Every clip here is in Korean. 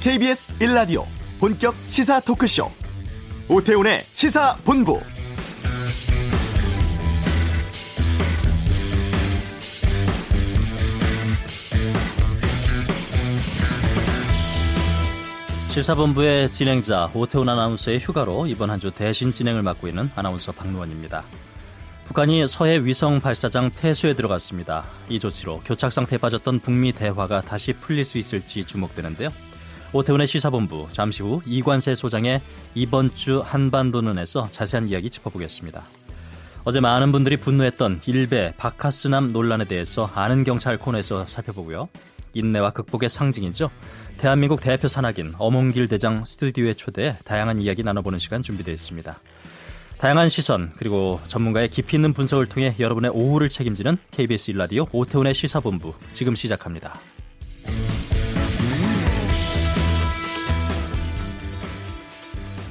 KBS 1라디오 본격 시사 토크쇼 오태훈의 시사본부 시사본부의 진행자 오태훈 아나운서의 휴가로 이번 한 주 대신 진행을 맡고 있는 아나운서 박노원입니다. 북한이 서해 위성 발사장 폐수에 들어갔습니다. 이 조치로 교착 상태에 빠졌던 북미 대화가 다시 풀릴 수 있을지 주목되는데요. 오태훈의 시사본부 잠시 후 이관세 소장의 이번 주 한반도는에서 자세한 이야기 짚어보겠습니다. 어제 많은 분들이 분노했던 일베 바카스남 논란에 대해서 아는 경찰 코너에서 살펴보고요. 인내와 극복의 상징이죠. 대한민국 대표 산악인 어몽길 대장 스튜디오에 초대해 다양한 이야기 나눠보는 시간 준비되어 있습니다. 다양한 시선 그리고 전문가의 깊이 있는 분석을 통해 여러분의 오후를 책임지는 KBS 일라디오 오태훈의 시사본부 지금 시작합니다.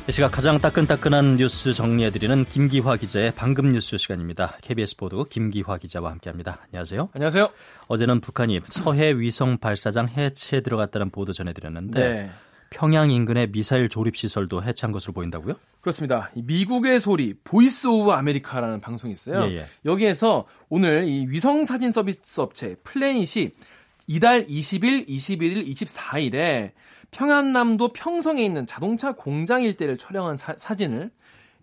이 시각 가장 따끈따끈한 뉴스 정리해드리는 김기화 기자의 방금 뉴스 시간입니다. KBS 보도 김기화 기자와 함께합니다. 안녕하세요. 안녕하세요. 어제는 북한이 서해 위성 발사장 해체에 들어갔다는 보도 전해드렸는데 네. 평양 인근의 미사일 조립 시설도 해체한 것으로 보인다고요? 그렇습니다. 미국의 소리 Voice of America라는 방송이 있어요. 예, 예. 여기에서 오늘 이 위성 사진 서비스 업체 Planet이 이달 20일, 21일, 24일에 평안남도 평성에 있는 자동차 공장 일대를 촬영한 사, 진을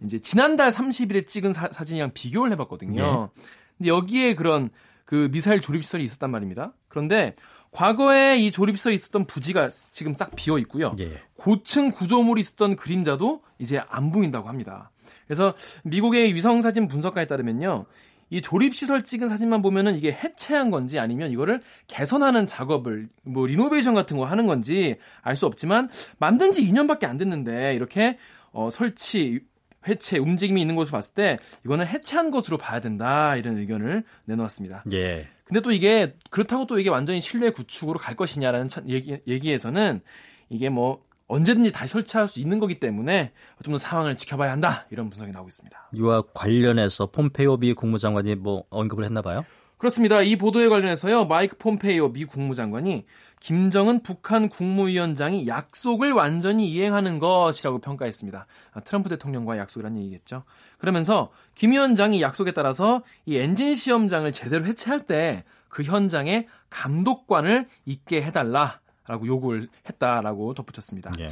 이제 지난달 30일에 찍은 사, 진이랑 비교를 해봤거든요. 네. 근데 여기에 그런 그 미사일 조립 시설이 있었단 말입니다. 그런데 과거에 이 조립소에 있었던 부지가 지금 싹 비어 있고요. 예. 고층 구조물이 있었던 그림자도 이제 안 보인다고 합니다. 그래서 미국의 위성 사진 분석가에 따르면요. 이 조립 시설 찍은 사진만 보면은 이게 해체한 건지 아니면 이거를 개선하는 작업을 뭐 리노베이션 같은 거 하는 건지 알 수 없지만 만든 지 2년밖에 안 됐는데 이렇게 어 설치 해체 움직임이 있는 것으로 봤을 때 이거는 해체한 것으로 봐야 된다 이런 의견을 내놓았습니다. 예. 근데 또 이게 그렇다고 또 이게 완전히 신뢰 구축으로 갈 것이냐라는 얘기, 얘기에서는 이게 뭐 언제든지 다시 설치할 수 있는 거기 때문에 좀 더 상황을 지켜봐야 한다 이런 분석이 나오고 있습니다. 이와 관련해서 폼페이오 미 국무장관이 뭐 언급을 했나 봐요? 그렇습니다. 이 보도에 관련해서요 마이크 폼페이오 미 국무장관이 김정은 북한 국무위원장이 약속을 완전히 이행하는 것이라고 평가했습니다. 아, 트럼프 대통령과 약속이라는 얘기겠죠. 그러면서 김 위원장이 약속에 따라서 이 엔진 시험장을 제대로 해체할 때 그 현장에 감독관을 있게 해달라 라고 요구를 했다라고 덧붙였습니다. 예.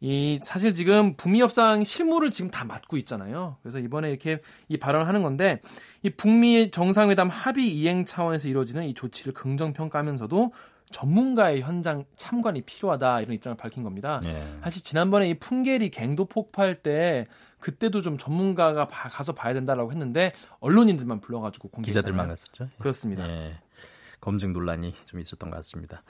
이 사실 지금 북미 협상 실무를 지금 다 맡고 있잖아요. 그래서 이번에 이렇게 이 발언을 하는 건데 이 북미 정상회담 합의 이행 차원에서 이루어지는 이 조치를 긍정 평가하면서도 전문가의 현장 참관이 필요하다 이런 입장을 밝힌 겁니다. 네. 사실 지난번에 이 풍계리 갱도 폭파할 때 그때도 좀 전문가가 봐, 가서 봐야 된다라고 했는데 언론인들만 불러가지고 공개 기자들만 갔었죠. 그렇습니다. 네. 검증 논란이 좀 있었던 것 같습니다.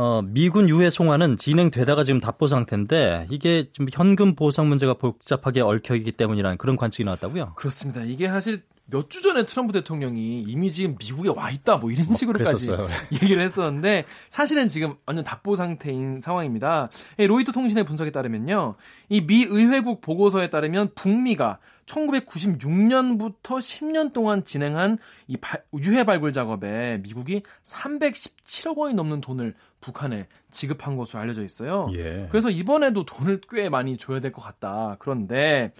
어, 미군 유해 송환은 진행되다가 지금 답보 상태인데 이게 좀 현금 보상 문제가 복잡하게 얽혀 있기 때문이라는 그런 관측이 나왔다고요? 그렇습니다. 이게 사실 몇 주 전에 트럼프 대통령이 이미 지금 미국에 와 있다 뭐 이런 뭐 식으로까지 어, 얘기를 했었는데 사실은 지금 완전 답보 상태인 상황입니다. 로이터 통신의 분석에 따르면요. 이 미 의회국 보고서에 따르면 북미가 1996년부터 10년 동안 진행한 이 유해 발굴 작업에 미국이 317억 원이 넘는 돈을 북한에 지급한 것으로 알려져 있어요. 예. 그래서 이번에도 돈을 꽤 많이 줘야 될 것 같다. 그런데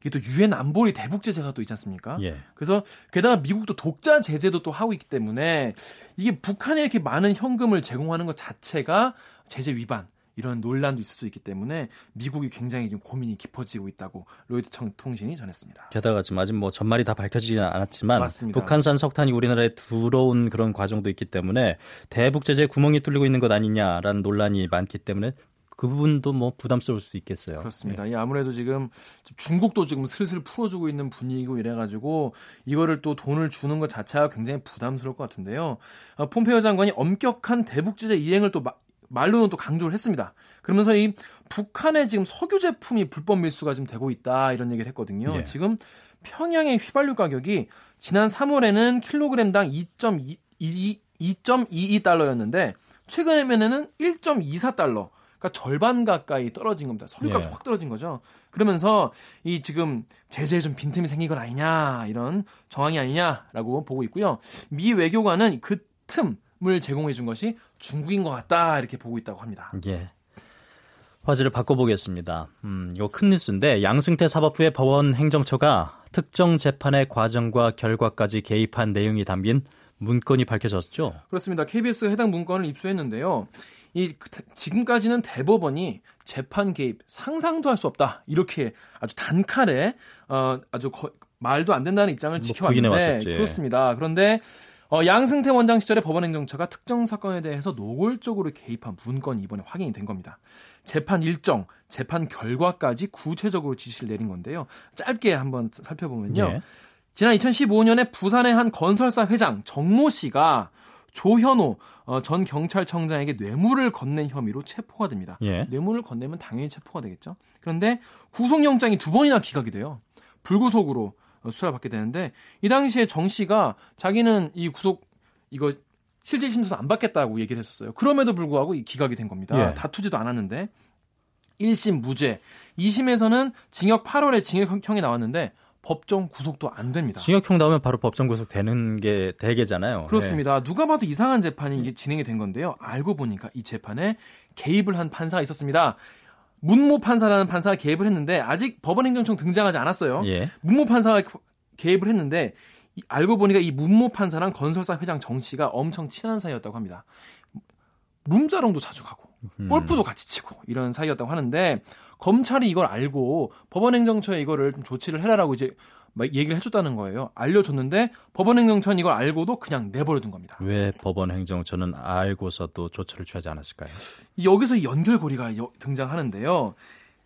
이게 또 유엔 안보리 대북 제재가 또 있지 않습니까? 예. 그래서 게다가 미국도 독자 제재도 또 하고 있기 때문에 이게 북한에 이렇게 많은 현금을 제공하는 것 자체가 제재 위반 이런 논란도 있을 수 있기 때문에 미국이 굉장히 지금 고민이 깊어지고 있다고 로이드 통신이 전했습니다. 게다가 지금 아직 뭐 전말이 다 밝혀지지는 않았지만 맞습니다. 북한산 석탄이 우리나라에 들어온 그런 과정도 있기 때문에 대북 제재에 구멍이 뚫리고 있는 것 아니냐라는 논란이 많기 때문에 그 부분도 뭐 부담스러울 수 있겠어요. 그렇습니다. 네. 아무래도 지금 중국도 지금 슬슬 풀어주고 있는 분위기고 이래가지고 이거를 또 돈을 주는 것 자체가 굉장히 부담스러울 것 같은데요. 어, 폼페이오 장관이 엄격한 대북 제재 이행을 또 마, 말로는 또 강조를 했습니다. 그러면서 이 북한의 지금 석유 제품이 불법 밀수가 지금 되고 있다 이런 얘기를 했거든요. 네. 지금 평양의 휘발유 가격이 지난 3월에는 킬로그램당 2.2 2.22달러였는데 최근에는 1.24달러 그러니까 절반 가까이 떨어진 겁니다. 석유값이 예. 확 떨어진 거죠. 그러면서 이 지금 제재에 좀 빈틈이 생긴 건 아니냐 이런 정황이 아니냐라고 보고 있고요. 미 외교관은 그 틈 을 제공해 준 것이 중국인 것 같다 이렇게 보고 있다고 합니다. 예. 화제를 바꿔보겠습니다. 음, 이거 큰 뉴스인데 양승태 사법부의 법원 행정처가 특정 재판의 과정과 결과까지 개입한 내용이 담긴 문건이 밝혀졌죠. 그렇습니다. KBS 해당 문건을 입수했는데요. 이 지금까지는 대법원이 재판 개입 상상도 할 수 없다 이렇게 아주 단칼에 어, 아주 거, 말도 안 된다는 입장을 뭐 지켜왔는데 그렇습니다. 그런데 어, 양승태 원장 시절에 법원행정처가 특정 사건에 대해서 노골적으로 개입한 문건이 이번에 확인이 된 겁니다. 재판 일정, 재판 결과까지 구체적으로 지시를 내린 건데요. 짧게 한번 살펴보면요. 네. 지난 2015년에 부산의 한 건설사 회장 정모 씨가 조현호 어, 전 경찰청장에게 뇌물을 건넨 혐의로 체포가 됩니다. 예. 뇌물을 건네면 당연히 체포가 되겠죠. 그런데 구속영장이 두 번이나 기각이 돼요. 불구속으로 어, 수사를 받게 되는데 이 당시에 정 씨가 자기는 이 구속 이거 실질 심사도 안 받겠다고 얘기를 했었어요. 그럼에도 불구하고 이 기각이 된 겁니다. 예. 다투지도 않았는데 1심 무죄, 2심에서는 징역 8월에 징역형이 나왔는데 법정 구속도 안 됩니다. 징역형 나오면 바로 법정 구속 되는 게 대개잖아요. 그렇습니다. 네. 누가 봐도 이상한 재판이 진행이 된 건데요. 알고 보니까 이 재판에 개입을 한 판사가 있었습니다. 문모 판사라는 판사가 개입을 했는데 아직 법원행정청 등장하지 않았어요. 예. 문모 판사가 개입을 했는데 알고 보니까 이 문모 판사랑 건설사 회장 정 씨가 엄청 친한 사이였다고 합니다. 문자롱도 자주 가고 음. 골프도 같이 치고 이런 사이였다고 하는데 검찰이 이걸 알고 법원행정처에 이거를 좀 조치를 해라라고 이제 막 얘기를 해줬다는 거예요. 알려줬는데 법원행정처는 이걸 알고도 그냥 내버려둔 겁니다. 왜 법원행정처는 알고서도 조처를 취하지 않았을까요? 여기서 연결고리가 등장하는데요.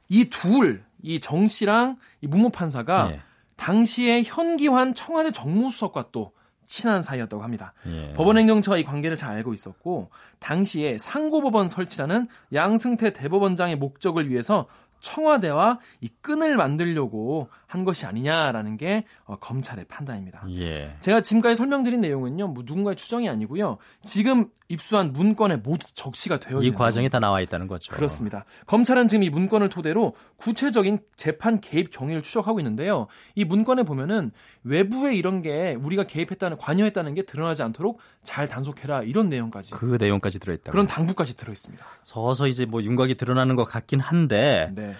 이 둘, 이 정 씨랑 이 문모 판사가 네. 당시에 현기환 청와대 정무수석과 또 친한 사이였다고 합니다. 예. 법원행정처가 이 관계를 잘 알고 있었고 당시에 상고법원 설치라는 양승태 대법원장의 목적을 위해서 청와대와 이 끈을 만들려고 한 것이 아니냐라는 게 어, 검찰의 판단입니다. 예. 제가 지금까지 설명드린 내용은요, 뭐 누군가의 추정이 아니고요. 지금 입수한 문건에 모두 적시가 되어 있는 이 과정이 다 나와 있다는 거죠. 그렇습니다. 검찰은 지금 이 문건을 토대로 구체적인 재판 개입 경위를 추적하고 있는데요. 이 문건에 보면은 외부에 이런 게 우리가 개입했다는 관여했다는 게 드러나지 않도록 잘 단속해라 이런 내용까지. 그 내용까지 들어 있다. 그런 당부까지 들어 있습니다. 서서 이제 뭐 윤곽이 드러나는 것 같긴 한데. 네.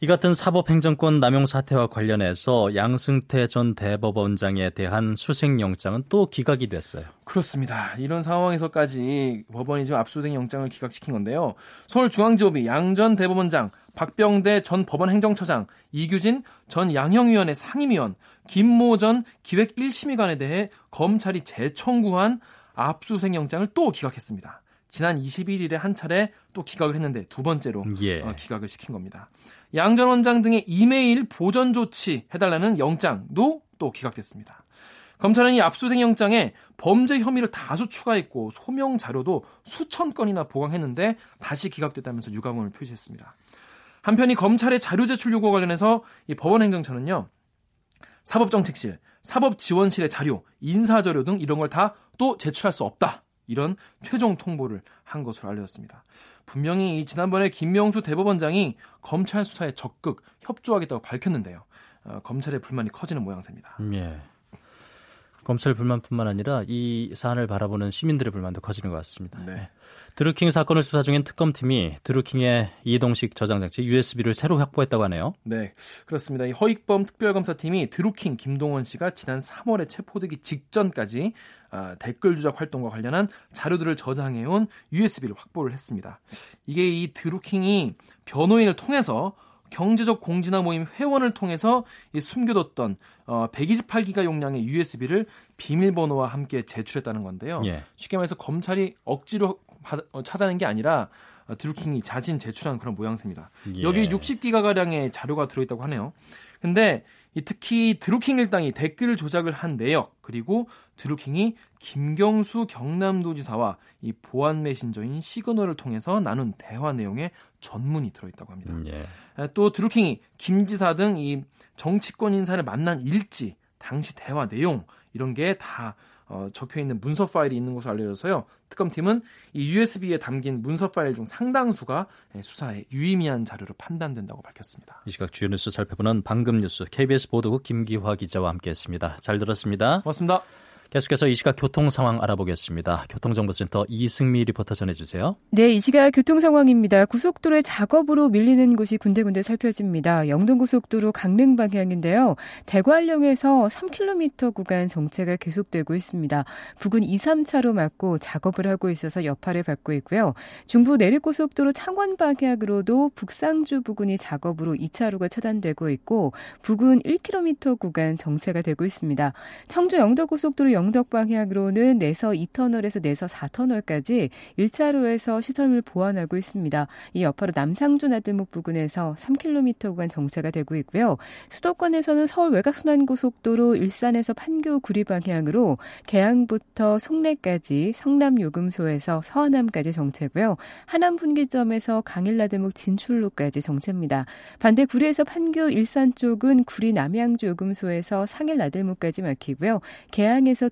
이 같은 사법행정권 남용 사태와 관련해서 양승태 전 대법원장에 대한 수색영장은 또 기각이 됐어요. 그렇습니다. 이런 상황에서까지 법원이 지금 압수된 영장을 기각시킨 건데요. 서울중앙지법이 양 전 대법원장, 박병대 전 법원 행정처장, 이규진 전 양형위원회 상임위원, 김모 전 기획 1심의관에 대해 검찰이 재청구한 압수수색 영장을 또 기각했습니다. 지난 21일에 한 차례 또 기각을 했는데 두 번째로 예. 어, 기각을 시킨 겁니다. 양 전 원장 등의 이메일 보전 조치 해달라는 영장도 또 기각됐습니다. 검찰은 이 압수수색 영장에 범죄 혐의를 다수 추가했고 소명 자료도 수천 건이나 보강했는데 다시 기각됐다면서 유감을 표시했습니다. 한편 이 검찰의 자료 제출 요구와 관련해서 이 법원행정처는요 사법정책실, 사법지원실의 자료, 인사자료 등 이런 걸 다 또 제출할 수 없다. 이런 최종 통보를 한 것으로 알려졌습니다. 분명히 지난번에 김명수 대법원장이 검찰 수사에 적극 협조하겠다고 밝혔는데요. 어, 검찰의 불만이 커지는 모양새입니다. 예. 검찰 불만뿐만 아니라 이 사안을 바라보는 시민들의 불만도 커지는 것 같습니다. 네. 예. 드루킹 사건을 수사 중인 특검팀이 드루킹의 이동식 저장 장치 USB를 새로 확보했다고 하네요. 네, 그렇습니다. 이 허익범 특별검사팀이 드루킹 김동원 씨가 지난 3월에 체포되기 직전까지 아, 댓글 조작 활동과 관련한 자료들을 저장해온 USB를 확보를 했습니다. 이게 이 드루킹이 변호인을 통해서 경제적 공지나 모임 회원을 통해서 숨겨뒀던 어, 128기가 용량의 USB를 비밀번호와 함께 제출했다는 건데요. 예. 쉽게 말해서 검찰이 억지로 어, 찾아낸 게 아니라 어, 드루킹이 자진 제출한 그런 모양새입니다. 예. 여기 60기가 가량의 자료가 들어있다고 하네요. 근데 특히 드루킹 일당이 댓글 조작을 한 내역 그리고 드루킹이 김경수 경남도지사와 이 보안 메신저인 시그널을 통해서 나눈 대화 내용의 전문이 들어있다고 합니다. 음, 예. 또 드루킹이 김 지사 등 이 정치권 인사를 만난 일지, 당시 대화 내용 이런 게 다 어, 적혀 있는 문서 파일이 있는 것으로 알려져서요. 특검팀은 이 USB에 담긴 문서 파일 중 상당수가 예, 수사에 유의미한 자료로 판단된다고 밝혔습니다. 이 시각 주요 뉴스 살펴보는 방금 뉴스 KBS 보도국 김기화 기자와 함께했습니다. 잘 들었습니다. 고맙습니다. 계속해서 이 시각 교통 상황 알아보겠습니다. 교통정보센터 이승미 리포터 전해주세요. 네, 이 시각 교통 상황입니다. 고속도로의 작업으로 밀리는 곳이 군데군데 살펴집니다. 영동고속도로 강릉 방향인데요. 대관령에서 3km 구간 정체가 계속되고 있습니다. 부근 2, 3차로 막고 작업을 하고 있어서 여파를 받고 있고요. 중부 내륙고속도로 창원 방향으로도 북상주 부근이 작업으로 2차로가 차단되고 있고 부근 1km 구간 정체가 되고 있습니다. 청주 영덕고속도로 영 영덕 방향으로는 내서 2터널에서 내서 4터널까지 1차로에서 시설물 보완하고 있습니다. 이 여파로 남상주 나들목 부근에서 3km 구간 정체가 되고 있고요. 수도권에서는 서울 외곽순환고속도로 일산에서 판교 구리 방향으로 개항부터 송내까지 성남 요금소에서 서안함까지 정체고요. 하남 분기점에서 강일나들목 진출로까지 정체입니다. 반대 구리에서 판교 일산 쪽은 구리 남양주 요금소에서 상일 나들목까지 막히고요. 개항에서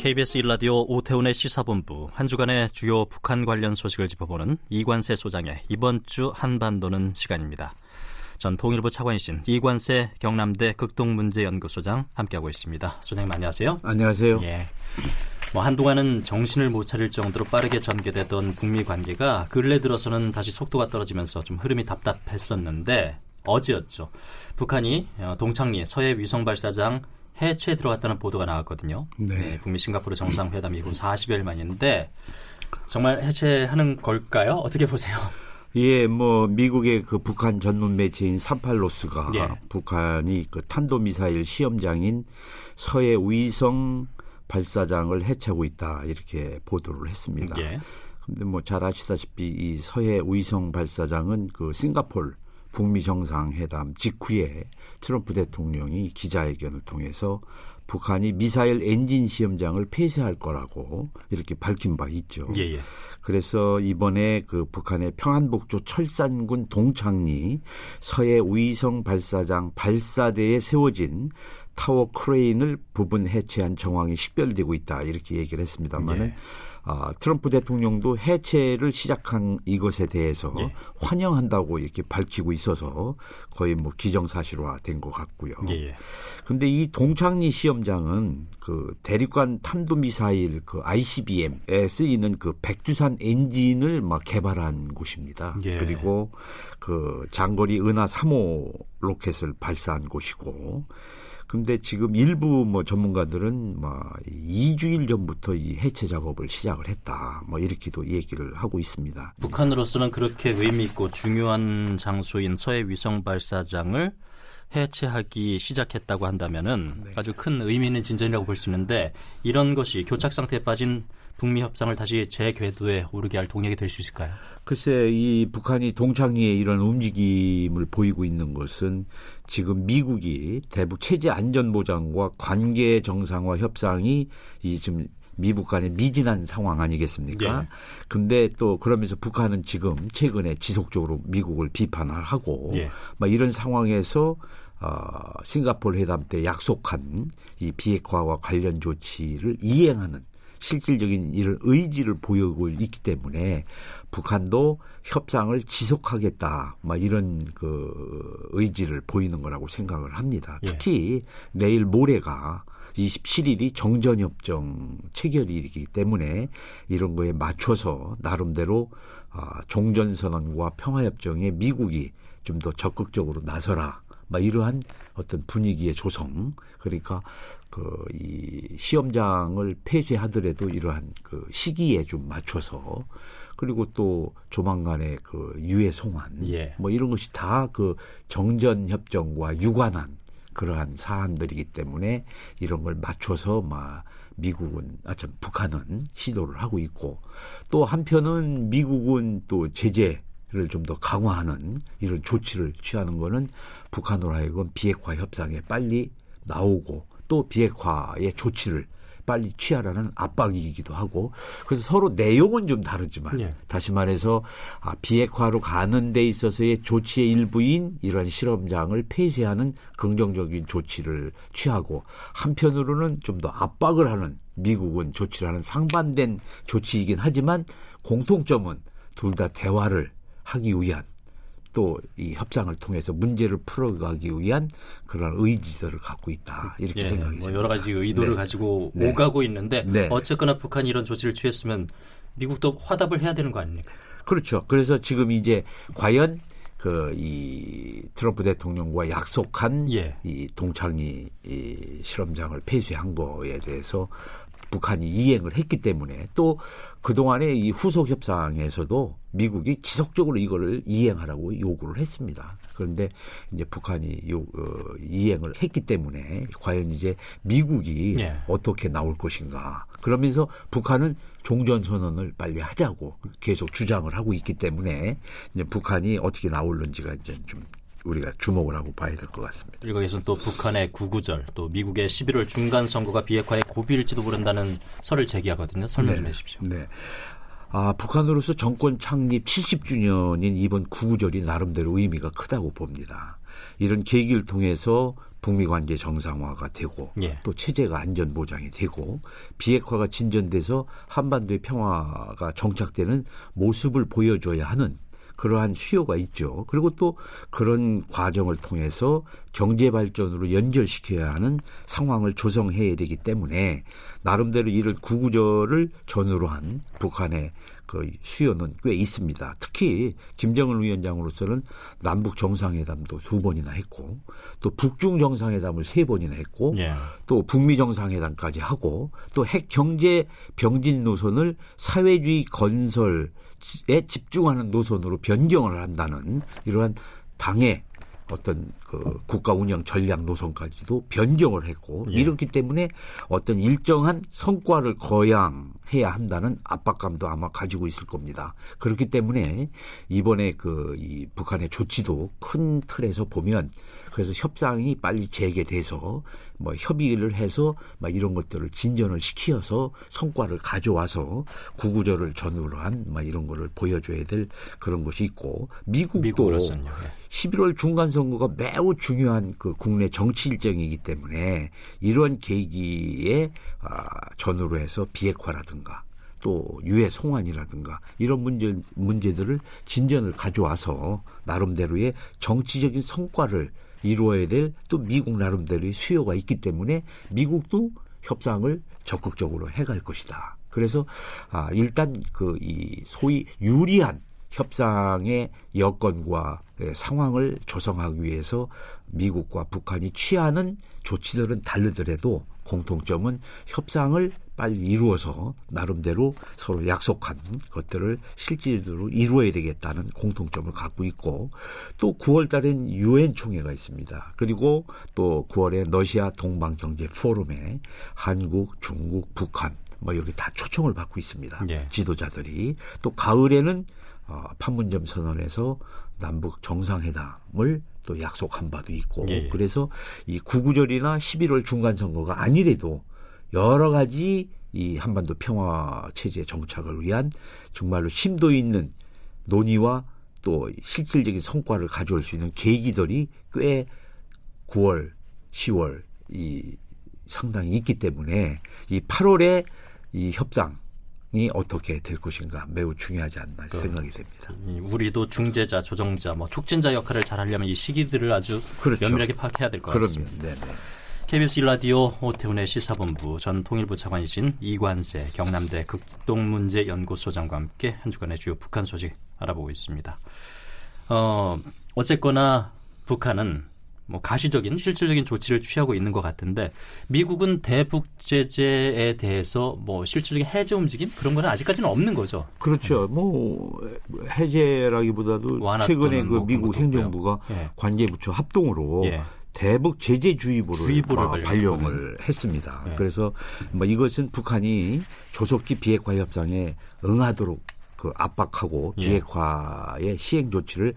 KBS 일라디오 오태훈의 시사본부 한 주간의 주요 북한 관련 소식을 짚어보는 이관세 소장의 이번 주 한반도는 시간입니다. 전 통일부 차관이신 이관세 경남대 극동문제연구소장 함께하고 있습니다. 소장님 안녕하세요. 안녕하세요. 예. 뭐 한동안은 정신을 못 차릴 정도로 빠르게 전개되던 북미 관계가 근래 들어서는 다시 속도가 떨어지면서 좀 흐름이 답답했었는데 어제였죠. 북한이 어, 동창리 서해 위성 발사장 해체에 들어갔다는 보도가 나왔거든요. 네. 네 북미 싱가포르 정상회담 이후 40여일 만인데 정말 해체하는 걸까요? 어떻게 보세요? 예, 뭐 미국의 그 북한 전문 매체인 삼팔로스가 예. 북한이 그 탄도 미사일 시험장인 서해 위성 발사장을 해체하고 있다 이렇게 보도를 했습니다. 예. 근데 뭐 잘 아시다시피 이 서해 위성 발사장은 그 싱가폴 북미 정상회담 직후에 트럼프 대통령이 기자회견을 통해서 북한이 미사일 엔진 시험장을 폐쇄할 거라고 이렇게 밝힌 바 있죠. 예, 예. 그래서 이번에 그 북한의 평안북도 철산군 동창리 서해 위성 발사장 발사대에 세워진 타워 크레인을 부분 해체한 정황이 식별되고 있다 이렇게 얘기를 했습니다만은 예. 아, 트럼프 대통령도 해체를 시작한 이것에 대해서 예. 환영한다고 이렇게 밝히고 있어서 거의 뭐 기정사실화된 것 같고요. 예. 근데 이 동창리 시험장은 그 대륙간 탄도미사일 그 ICBM에 쓰이는 그 백두산 엔진을 막 개발한 곳입니다. 예. 그리고 그 장거리 은하 3호 로켓을 발사한 곳이고 근데 지금 일부 뭐 전문가들은 뭐 2주일 전부터 이 해체 작업을 시작을 했다. 뭐 이렇게도 얘기를 하고 있습니다. 북한으로서는 그렇게 의미 있고 중요한 장소인 서해 위성 발사장을 해체하기 시작했다고 한다면은 네. 아주 큰 의미 있는 진전이라고 볼 수 있는데 이런 것이 교착 상태에 빠진 북미 협상을 다시 재궤도에 오르게 할 동력이 될 수 있을까요? 글쎄 이 북한이 동창리에 이런 움직임을 보이고 있는 것은 지금 미국이 대북 체제 안전 보장과 관계 정상화 협상이 이 지금 미북 간의 미진한 상황 아니겠습니까? 예. 근데 또 그러면서 북한은 지금 최근에 지속적으로 미국을 비판을 하고 예. 막 이런 상황에서 어, 싱가폴 회담 때 약속한 이 비핵화와 관련 조치를 이행하는 실질적인 이런 의지를 보이고 있기 때문에 북한도 협상을 지속하겠다, 막 이런 그 의지를 보이는 거라고 생각을 합니다. 예. 특히 내일 모레가 27일이 정전협정 체결일이기 때문에 이런 거에 맞춰서 나름대로 아, 종전선언과 평화협정에 미국이 좀 더 적극적으로 나서라. 막 이러한 어떤 분위기의 조성 그러니까 그 이 시험장을 폐쇄하더라도 이러한 그 시기에 좀 맞춰서 그리고 또 조만간에 그 유해 송환 예. 뭐 이런 것이 다 그 정전 협정과 유관한 그러한 사안들이기 때문에 이런 걸 맞춰서 막 미국은 아참 북한은 시도를 하고 있고 또 한편은 미국은 또 제재 를 좀 더 강화하는 이런 조치를 취하는 거는 북한으로 하여금 비핵화 협상에 빨리 나오고 또 비핵화의 조치를 빨리 취하라는 압박이기도 하고 그래서 서로 내용은 좀 다르지만 예. 다시 말해서 아, 비핵화로 가는 데 있어서의 조치의 일부인 이러한 실험장을 폐쇄하는 긍정적인 조치를 취하고 한편으로는 좀 더 압박을 하는 미국은 조치를 하는 상반된 조치이긴 하지만 공통점은 둘 다 대화를 하기 위한 또 이 협상을 통해서 문제를 풀어가기 위한 그런 의지들을 갖고 있다 이렇게 예, 생각이 뭐 여러 가지 의도를 네. 가지고 네. 오가고 있는데 네. 어쨌거나 북한이 이런 조치를 취했으면 미국도 화답을 해야 되는 거 아닙니까? 그렇죠. 그래서 지금 이제 과연 그 이 트럼프 대통령과 약속한 예. 이 동창리 이 실험장을 폐쇄한 거에 대해서 북한이 이행을 했기 때문에 또 그동안의 이 후속 협상에서도 미국이 지속적으로 이거를 이행하라고 요구를 했습니다. 그런데 이제 북한이 요, 어, 이행을 했기 때문에 과연 이제 미국이 예. 어떻게 나올 것인가. 그러면서 북한은 종전 선언을 빨리 하자고 계속 주장을 하고 있기 때문에 이제 북한이 어떻게 나올는지가 이제 좀 우리가 주목을 하고 봐야 될 것 같습니다. 그리고 여기서는 또 북한의 구구절, 또 미국의 11월 중간 선거가 비핵화의 고비일지도 모른다는 설을 제기하거든요. 설명 좀 네. 해주십시오. 네. 아, 북한으로서 정권 창립 70주년인 이번 구구절이 나름대로 의미가 크다고 봅니다. 이런 계기를 통해서 북미 관계 정상화가 되고 예. 또 체제가 안전 보장이 되고 비핵화가 진전돼서 한반도의 평화가 정착되는 모습을 보여줘야 하는 그러한 수요가 있죠. 그리고 또 그런 과정을 통해서 경제 발전으로 연결시켜야 하는 상황을 조성해야 되기 때문에 나름대로 이를 구구절을 전후로 한 북한의 그 수요는 꽤 있습니다. 특히 김정은 위원장으로서는 남북 정상회담도 두 번이나 했고 또 북중 정상회담을 세 번이나 했고 예. 또 북미 정상회담까지 하고 또 핵 경제 병진 노선을 사회주의 건설 에 집중하는 노선으로 변경을 한다는 이러한 당의 어떤 그 국가 운영 전략 노선까지도 변경을 했고 예. 이렇기 때문에 어떤 일정한 성과를 거양해야 한다는 압박감도 아마 가지고 있을 겁니다. 그렇기 때문에 이번에 그 이 북한의 조치도 큰 틀에서 보면 그래서 협상이 빨리 재개돼서 뭐 협의를 해서 막 이런 것들을 진전을 시키어서 성과를 가져와서 구구절을 전후로 한 막 이런 거를 보여줘야 될 그런 것이 있고 미국도 11월 중간 선거가 매우 중요한 그 국내 정치 일정이기 때문에 이런 계기에 아, 전후로 해서 비핵화라든가 또 유해 송환이라든가 이런 문제 문제들을 진전을 가져와서 나름대로의 정치적인 성과를 이루어야 될 또 미국 나름대로의 수요가 있기 때문에 미국도 협상을 적극적으로 해갈 것이다. 그래서 아 일단 그 이 소위 유리한 협상의 여건과 상황을 조성하기 위해서 미국과 북한이 취하는 조치들은 다르더라도 공통점은 협상을 빨리 이루어서 나름대로 서로 약속한 것들을 실질적으로 이루어야 되겠다는 공통점을 갖고 있고 또 9월 달엔 유엔 총회가 있습니다. 그리고 또 9월에 러시아 동방 경제 포럼에 한국, 중국, 북한 뭐 여기 다 초청을 받고 있습니다. 예. 지도자들이 또 가을에는 어, 판문점 선언에서 남북 정상회담을 또 약속한 바도 있고 예, 예. 그래서 이 구구절이나 11월 중간 선거가 아니래도 여러 가지 이 한반도 평화 체제 정착을 위한 정말로 심도 있는 논의와 또 실질적인 성과를 가져올 수 있는 계기들이 꽤 9월, 10월 이 상당히 있기 때문에 이 8월에 이 협상 이 어떻게 될 것인가 매우 중요하지 않나 그, 생각이 됩니다. 우리도 중재자, 조정자, 뭐 촉진자 역할을 잘 하려면 이 시기들을 아주 그렇죠. 면밀하게 파악해야 될 것 같습니다. 네네. KBS 일라디오 오태훈의 시사본부 전 통일부 차관이신 이관세 경남대 극동문제연구소장과 함께 한 주간의 주요 북한 소식 알아보고 있습니다. 어, 어쨌거나 북한은 뭐 가시적인 실질적인 조치를 취하고 있는 것 같은데 미국은 대북 제재에 대해서 뭐 실질적인 해제 움직임 그런 거는 아직까지는 없는 거죠. 그렇죠. 뭐 해제라기보다도 최근에 그뭐 미국 행정부가 예. 관계 부처 합동으로 예. 대북 제재 주의보를, 주의보를 발령을 했습니다. 예. 그래서 뭐 이것은 북한이 조속히 비핵화 협상에 응하도록 그 압박하고 예. 비핵화의 시행 조치를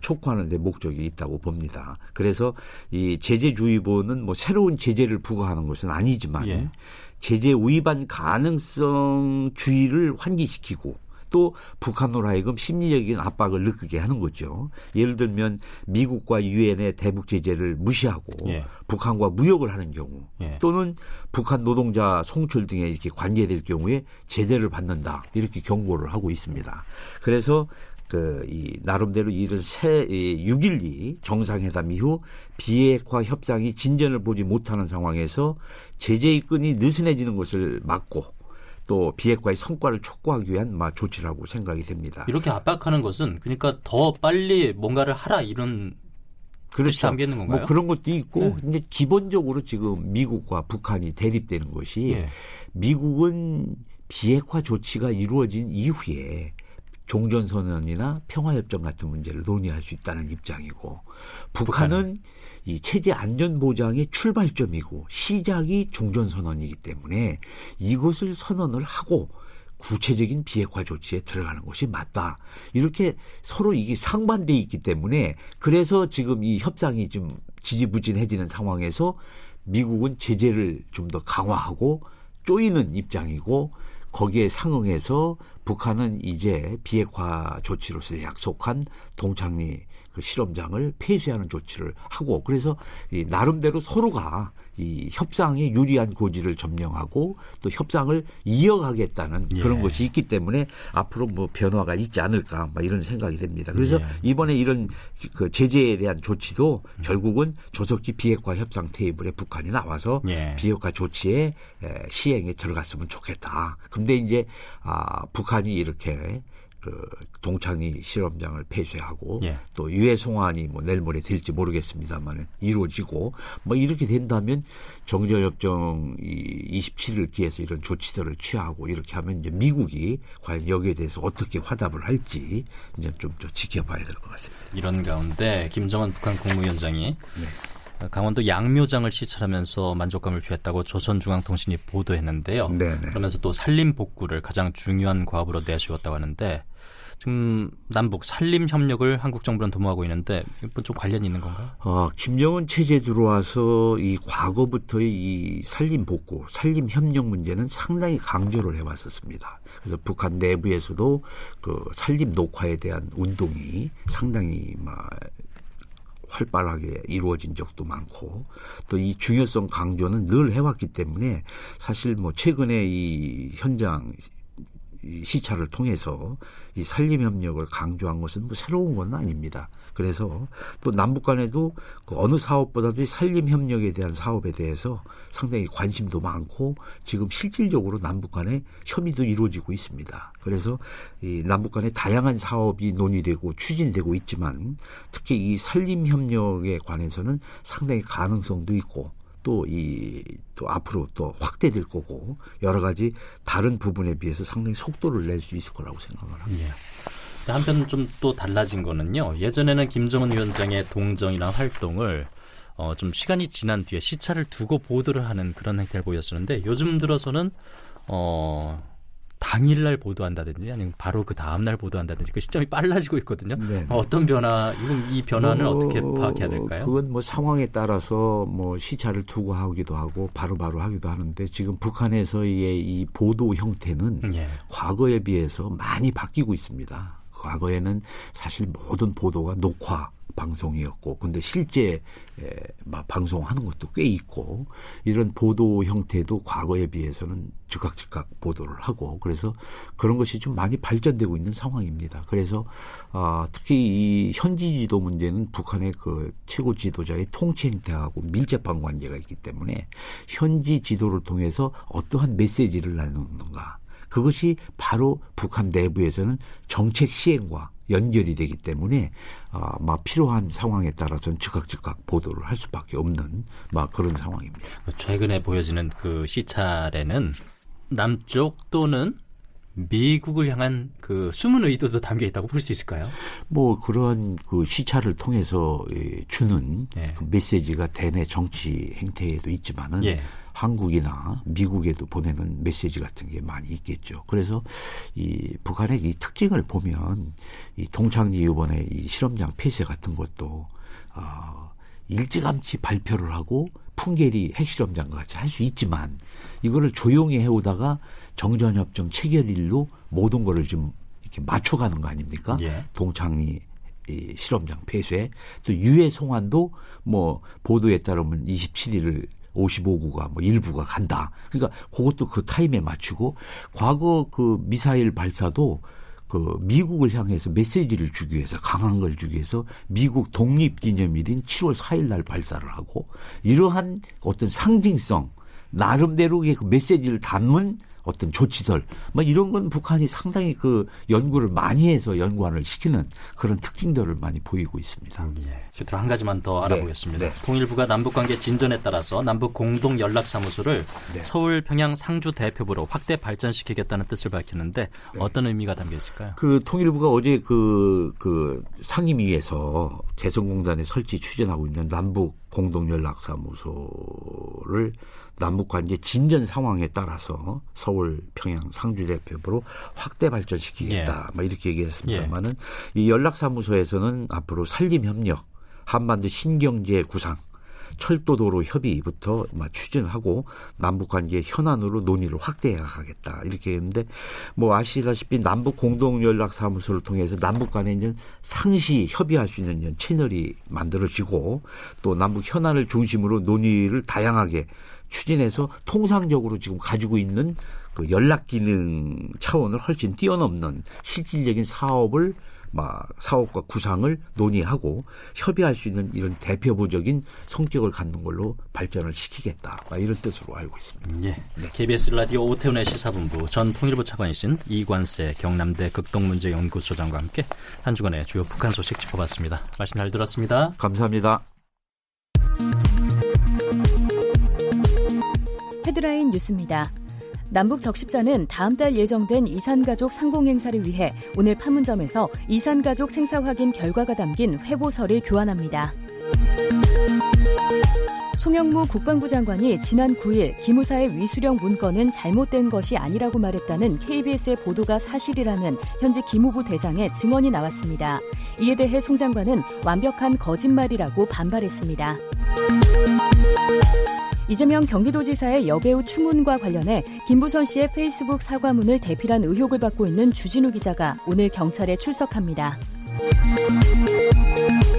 촉구하는 데 목적이 있다고 봅니다. 그래서 이 제재주의보는 뭐 새로운 제재를 부과하는 것은 아니지만 예. 제재 위반 가능성 주의를 환기시키고 또 북한으로 하여금 심리적인 압박을 느끼게 하는 거죠. 예를 들면 미국과 유엔의 대북 제재를 무시하고 예. 북한과 무역을 하는 경우 예. 또는 북한 노동자 송출 등에 이렇게 관계될 경우에 제재를 받는다 이렇게 경고를 하고 있습니다. 그래서 그, 이, 나름대로 이런 새, 이, 6.12 정상회담 이후 비핵화 협상이 진전을 보지 못하는 상황에서 제재의 끈이 느슨해지는 것을 막고 또 비핵화의 성과를 촉구하기 위한 막 조치라고 생각이 됩니다. 이렇게 압박하는 것은 그러니까 더 빨리 뭔가를 하라 이런 그렇죠. 담겨 있는 건가요? 뭐 그런 것도 있고 네. 근데 기본적으로 지금 미국과 북한이 대립되는 것이 네. 미국은 비핵화 조치가 이루어진 이후에 종전선언이나 평화협정 같은 문제를 논의할 수 있다는 입장이고 북한은, 북한은 이 체제 안전 보장의 출발점이고 시작이 종전 선언이기 때문에 이것을 선언을 하고 구체적인 비핵화 조치에 들어가는 것이 맞다. 이렇게 서로 이게 상반돼 있기 때문에 그래서 지금 이 협상이 좀 지지부진해지는 상황에서 미국은 제재를 좀 더 강화하고 쪼이는 입장이고 거기에 상응해서 북한은 이제 비핵화 조치로서 약속한 동창리 그 실험장을 폐쇄하는 조치를 하고 그래서 이 나름대로 서로가 이 협상에 유리한 고지를 점령하고 또 협상을 이어가겠다는 예. 그런 것이 있기 때문에 앞으로 뭐 변화가 있지 않을까 막 이런 생각이 됩니다. 그래서 예. 이번에 이런 그 제재에 대한 조치도 결국은 조속히 비핵화 협상 테이블에 북한이 나와서 예. 비핵화 조치에 시행에 들어갔으면 좋겠다. 근데 이제 아 북한이 이렇게 그 동창리 실험장을 폐쇄하고 예. 또 유해 송환이 뭐 내일 모레 될지 모르겠습니다만 이루어지고 뭐 이렇게 된다면 정전협정 이 27일 기해서 이런 조치들을 취하고 이렇게 하면 이제 미국이 과연 여기에 대해서 어떻게 화답을 할지 이제 좀더 지켜봐야 될 것 같습니다. 이런 가운데 김정은 북한 국무위원장이 네. 강원도 양묘장을 시찰하면서 만족감을 표했다고 조선중앙통신이 보도했는데요. 네네. 그러면서 또 산림 복구를 가장 중요한 과업으로 내세웠다고 하는데 지금 남북 산림 협력을 한국 정부는 도모하고 있는데 이건 좀 관련이 있는 건가요? 어, 김정은 체제 들어와서 이 과거부터의 이 산림 복구, 산림 협력 문제는 상당히 강조를 해왔었습니다. 그래서 북한 내부에서도 그 산림 녹화에 대한 운동이 상당히 막 활발하게 이루어진 적도 많고 또 이 중요성 강조는 늘 해왔기 때문에 사실 뭐 최근에 이 현장 시찰을 통해서 이 산림 협력을 강조한 것은 뭐 새로운 건 아닙니다. 그래서 또 남북 간에도 그 어느 사업보다도 이 산림 협력에 대한 사업에 대해서 상당히 관심도 많고 지금 실질적으로 남북 간에 협의도 이루어지고 있습니다. 그래서 이 남북 간에 다양한 사업이 논의되고 추진되고 있지만 특히 이 산림 협력에 관해서는 상당히 가능성도 있고 또 이, 또 앞으로 또 확대될 거고 여러 가지 다른 부분에 비해서 상당히 속도를 낼 수 있을 거라고 생각을 합니다. 예. 한편 좀 또 달라진 거는요. 예전에는 김정은 위원장의 동정이나 활동을 어, 좀 시간이 지난 뒤에 시차를 두고 보도를 하는 그런 행태를 보였었는데 요즘 들어서는 어, 당일날 보도한다든지 아니면 바로 그 다음날 보도한다든지 그 시점이 빨라지고 있거든요. 네 어떤 변화, 이건 이 변화는 뭐, 어떻게 파악해야 될까요? 그건 뭐 상황에 따라서 뭐 시차를 두고 하기도 하고 바로바로 바로 하기도 하는데 지금 북한에서의 이 보도 형태는 예. 과거에 비해서 많이 바뀌고 있습니다. 과거에는 사실 모든 보도가 녹화 방송이었고 근데 실제 에, 막 방송하는 것도 꽤 있고 이런 보도 형태도 과거에 비해서는 즉각 즉각 보도를 하고 그래서 그런 것이 좀 많이 발전되고 있는 상황입니다. 그래서 아, 특히 이 현지 지도 문제는 북한의 그 최고 지도자의 통치 행태하고 밀접한 관계가 있기 때문에 현지 지도를 통해서 어떠한 메시지를 나누는가 그것이 바로 북한 내부에서는 정책 시행과 연결이 되기 때문에 아, 막 필요한 상황에 따라서는 즉각 즉각 보도를 할 수밖에 없는 막 그런 상황입니다. 최근에 보여지는 그 시찰에는 남쪽 또는 미국을 향한 그 숨은 의도도 담겨 있다고 볼 수 있을까요? 뭐 그런 그 시차를 통해서 예, 주는 예. 그 메시지가 대내 정치 행태에도 있지만은 예. 한국이나 미국에도 보내는 메시지 같은 게 많이 있겠죠. 그래서 이 북한의 이 특징을 보면 이 동창리 이번에 이 실험장 폐쇄 같은 것도 어, 일찌감치 발표를 하고 풍계리 핵실험장과 같이 할 수 있지만 이거를 조용히 해오다가 정전협정 체결일로 모든 거를 좀 이렇게 맞춰가는 거 아닙니까? 예. 동창리 이 실험장 폐쇄 또 유해 송환도 뭐 보도에 따르면 27일을 55구가 뭐 일부가 간다. 그러니까 그것도 그 타임에 맞추고 과거 그 미사일 발사도 그 미국을 향해서 메시지를 주기 위해서 강한 걸 주기 위해서 미국 독립기념일인 7월 4일 날 발사를 하고 이러한 어떤 상징성 나름대로의 그 메시지를 담은 어떤 조치들 뭐 이런 건 북한이 상당히 그 연구를 많이 해서 연구안을 시키는 그런 특징들을 많이 보이고 있습니다. 음, 예. 끝으로 한 가지만 더 네. 알아보겠습니다. 네. 통일부가 남북관계 진전에 따라서 남북 공동 연락사무소를 네. 서울, 평양, 상주 대표부로 확대 발전시키겠다는 뜻을 밝혔는데 네. 어떤 의미가 담겨 있을까요? 그 통일부가 어제 그, 그 상임위에서 재선공단에 설치 추진하고 있는 남북 공동연락사무소를 남북 관계 진전 상황에 따라서 서울, 평양, 상주 대표부로 확대 발전시키겠다. 예. 뭐 이렇게 얘기했습니다만은 예. 이 연락사무소에서는 앞으로 산림 협력, 한반도 신경제 구상, 철도도로 협의부터 추진하고 남북 관계 현안으로 논의를 확대해 가겠다 이렇게 했는데 뭐 아시다시피 남북 공동 연락 사무소를 통해서 남북 간에 이제 상시 협의할 수 있는 채널이 만들어지고 또 남북 현안을 중심으로 논의를 다양하게 추진해서 통상적으로 지금 가지고 있는 그 연락 기능 차원을 훨씬 뛰어넘는 실질적인 사업을 막 사업과 구상을 논의하고 협의할 수 있는 이런 대표부적인 성격을 갖는 걸로 발전을 시키겠다. 이런 뜻으로 알고 있습니다. 예. 네. KBS 라디오 오태훈의 시사본부 전 통일부 차관이신 이관세 경남대 극동문제연구소장과 함께 한 주간의 주요 북한 소식 짚어봤습니다. 말씀 잘 들었습니다. 감사합니다. 헤드라인 뉴스입니다. 남북 적십자는 다음 달 예정된 이산가족 상봉 행사를 위해 오늘 판문점에서 이산가족 생사 확인 결과가 담긴 회보서를 교환합니다. 송영무 국방부 장관이 지난 9일 기무사의 위수령 문건은 잘못된 것이 아니라고 말했다는 KBS의 보도가 사실이라는 현지 기무부 대장의 증언이 나왔습니다. 이에 대해 송 장관은 완벽한 거짓말이라고 반발했습니다. 이재명 경기도지사의 여배우 추문과 관련해 김부선 씨의 페이스북 사과문을 대필한 의혹을 받고 있는 주진우 기자가 오늘 경찰에 출석합니다.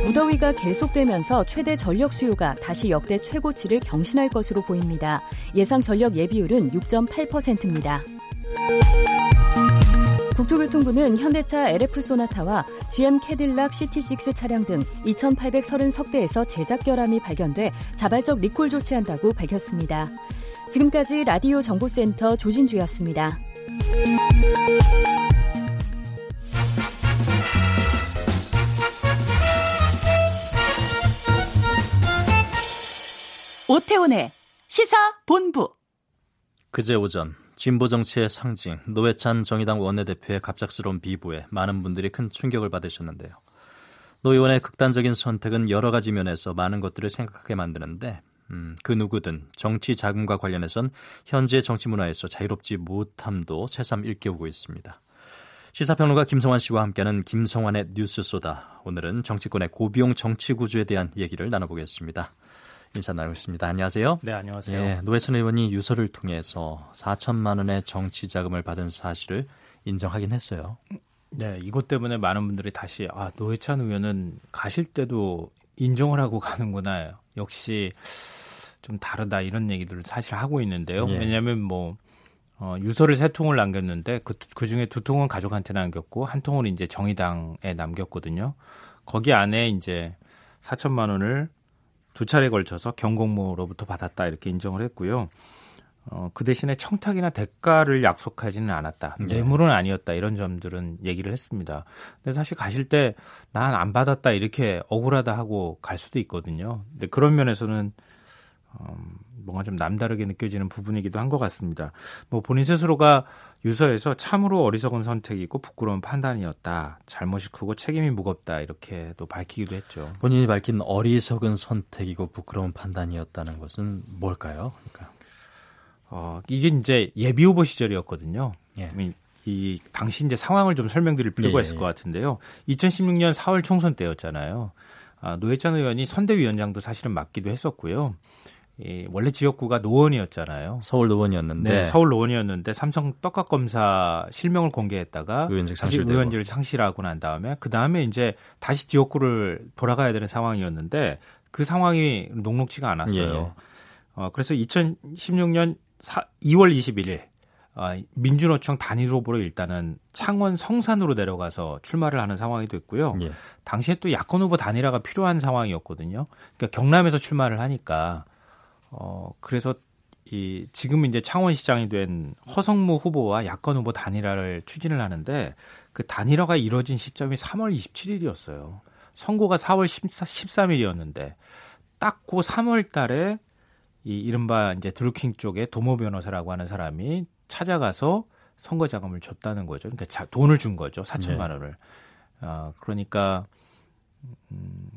무더위가 계속되면서 최대 전력 수요가 다시 역대 최고치를 경신할 것으로 보입니다. 예상 전력 예비율은 6.8%입니다. 국토교통부는 현대차 LF 소나타와 GM 캐딜락 CT6 차량 등 2,830석대에서 제작 결함이 발견돼 자발적 리콜 조치한다고 밝혔습니다. 지금까지 라디오 정보센터 조진주였습니다. 오태훈의 시사 본부. 그제 오전 진보 정치의 상징 노회찬 정의당 원내대표의 갑작스러운 비보에 많은 분들이 큰 충격을 받으셨는데요. 노 의원의 극단적인 선택은 여러 가지 면에서 많은 것들을 생각하게 만드는데 음, 그 누구든 정치 자금과 관련해선 현재 정치 문화에서 자유롭지 못함도 새삼 일깨우고 있습니다. 시사평론가 김성환 씨와 함께하는 김성환의 뉴스 쏘다. 오늘은 정치권의 고비용 정치 구조에 대한 얘기를 나눠보겠습니다. 인사 나누겠습니다. 안녕하세요. 네, 안녕하세요. 예, 노회찬 의원이 유서를 통해서 4천만 원의 정치 자금을 받은 사실을 인정하긴 했어요. 네, 이것 때문에 많은 분들이 다시 아 노회찬 의원은 가실 때도 인정을 하고 가는구나. 역시 좀 다르다 이런 얘기들을 사실 하고 있는데요. 예. 왜냐하면 뭐 어, 유서를 세 통을 남겼는데 그, 그 중에 두 통은 가족한테 남겼고 한 통은 이제 정의당에 남겼거든요. 거기 안에 이제 4천만 원을 두 차례 걸쳐서 경공모로부터 받았다 이렇게 인정을 했고요. 어, 그 대신에 청탁이나 대가를 약속하지는 않았다. 네. 뇌물은 아니었다. 이런 점들은 얘기를 했습니다. 근데 사실 가실 때 난 안 받았다 이렇게 억울하다 하고 갈 수도 있거든요. 근데 그런 면에서는 음, 뭔가 좀 남다르게 느껴지는 부분이기도 한 것 같습니다. 뭐 본인 스스로가 유서에서 참으로 어리석은 선택이고 부끄러운 판단이었다. 잘못이 크고 책임이 무겁다. 이렇게도 밝히기도 했죠. 본인이 밝힌 어리석은 선택이고 부끄러운 판단이었다는 것은 뭘까요? 그러니까 어, 이게 이제 예비 후보 시절이었거든요. 예. 이 당시 이제 상황을 좀 설명드릴 필요가 예, 있을 예. 것 같은데요. 2016년 4월 총선 때였잖아요. 아, 노회찬 의원이 선대위원장도 사실은 맡기도 했었고요. 이 원래 지역구가 노원이었잖아요. 서울 노원이었는데 네, 서울 노원이었는데 삼성 떡값 검사 실명을 공개했다가 의원직 상실 의원직을 상실하고 난 다음에 그 다음에 이제 다시 지역구를 돌아가야 되는 상황이었는데 그 상황이 녹록치가 않았어요. 예. 어, 그래서 2016년 4, 2월 21일 어, 민주노총 단일 후보로 일단은 창원 성산으로 내려가서 출마를 하는 상황이 됐고요. 예. 당시에 또 야권 후보 단일화가 필요한 상황이었거든요. 그러니까 경남에서 출마를 하니까 어 그래서 이 지금 이제 창원시장이 된 허성무 후보와 야권 후보 단일화를 추진을 하는데 그 단일화가 이뤄진 시점이 3월 27일이었어요. 선고가 4월 13일이었는데 딱그 3월 달에 이 이른바 이제 드루킹 쪽에 도모 변호사라고 하는 사람이 찾아가서 선거 자금을 줬다는 거죠. 그러니까 자, 돈을 준 거죠. 4천만 원을. 어, 그러니까 음,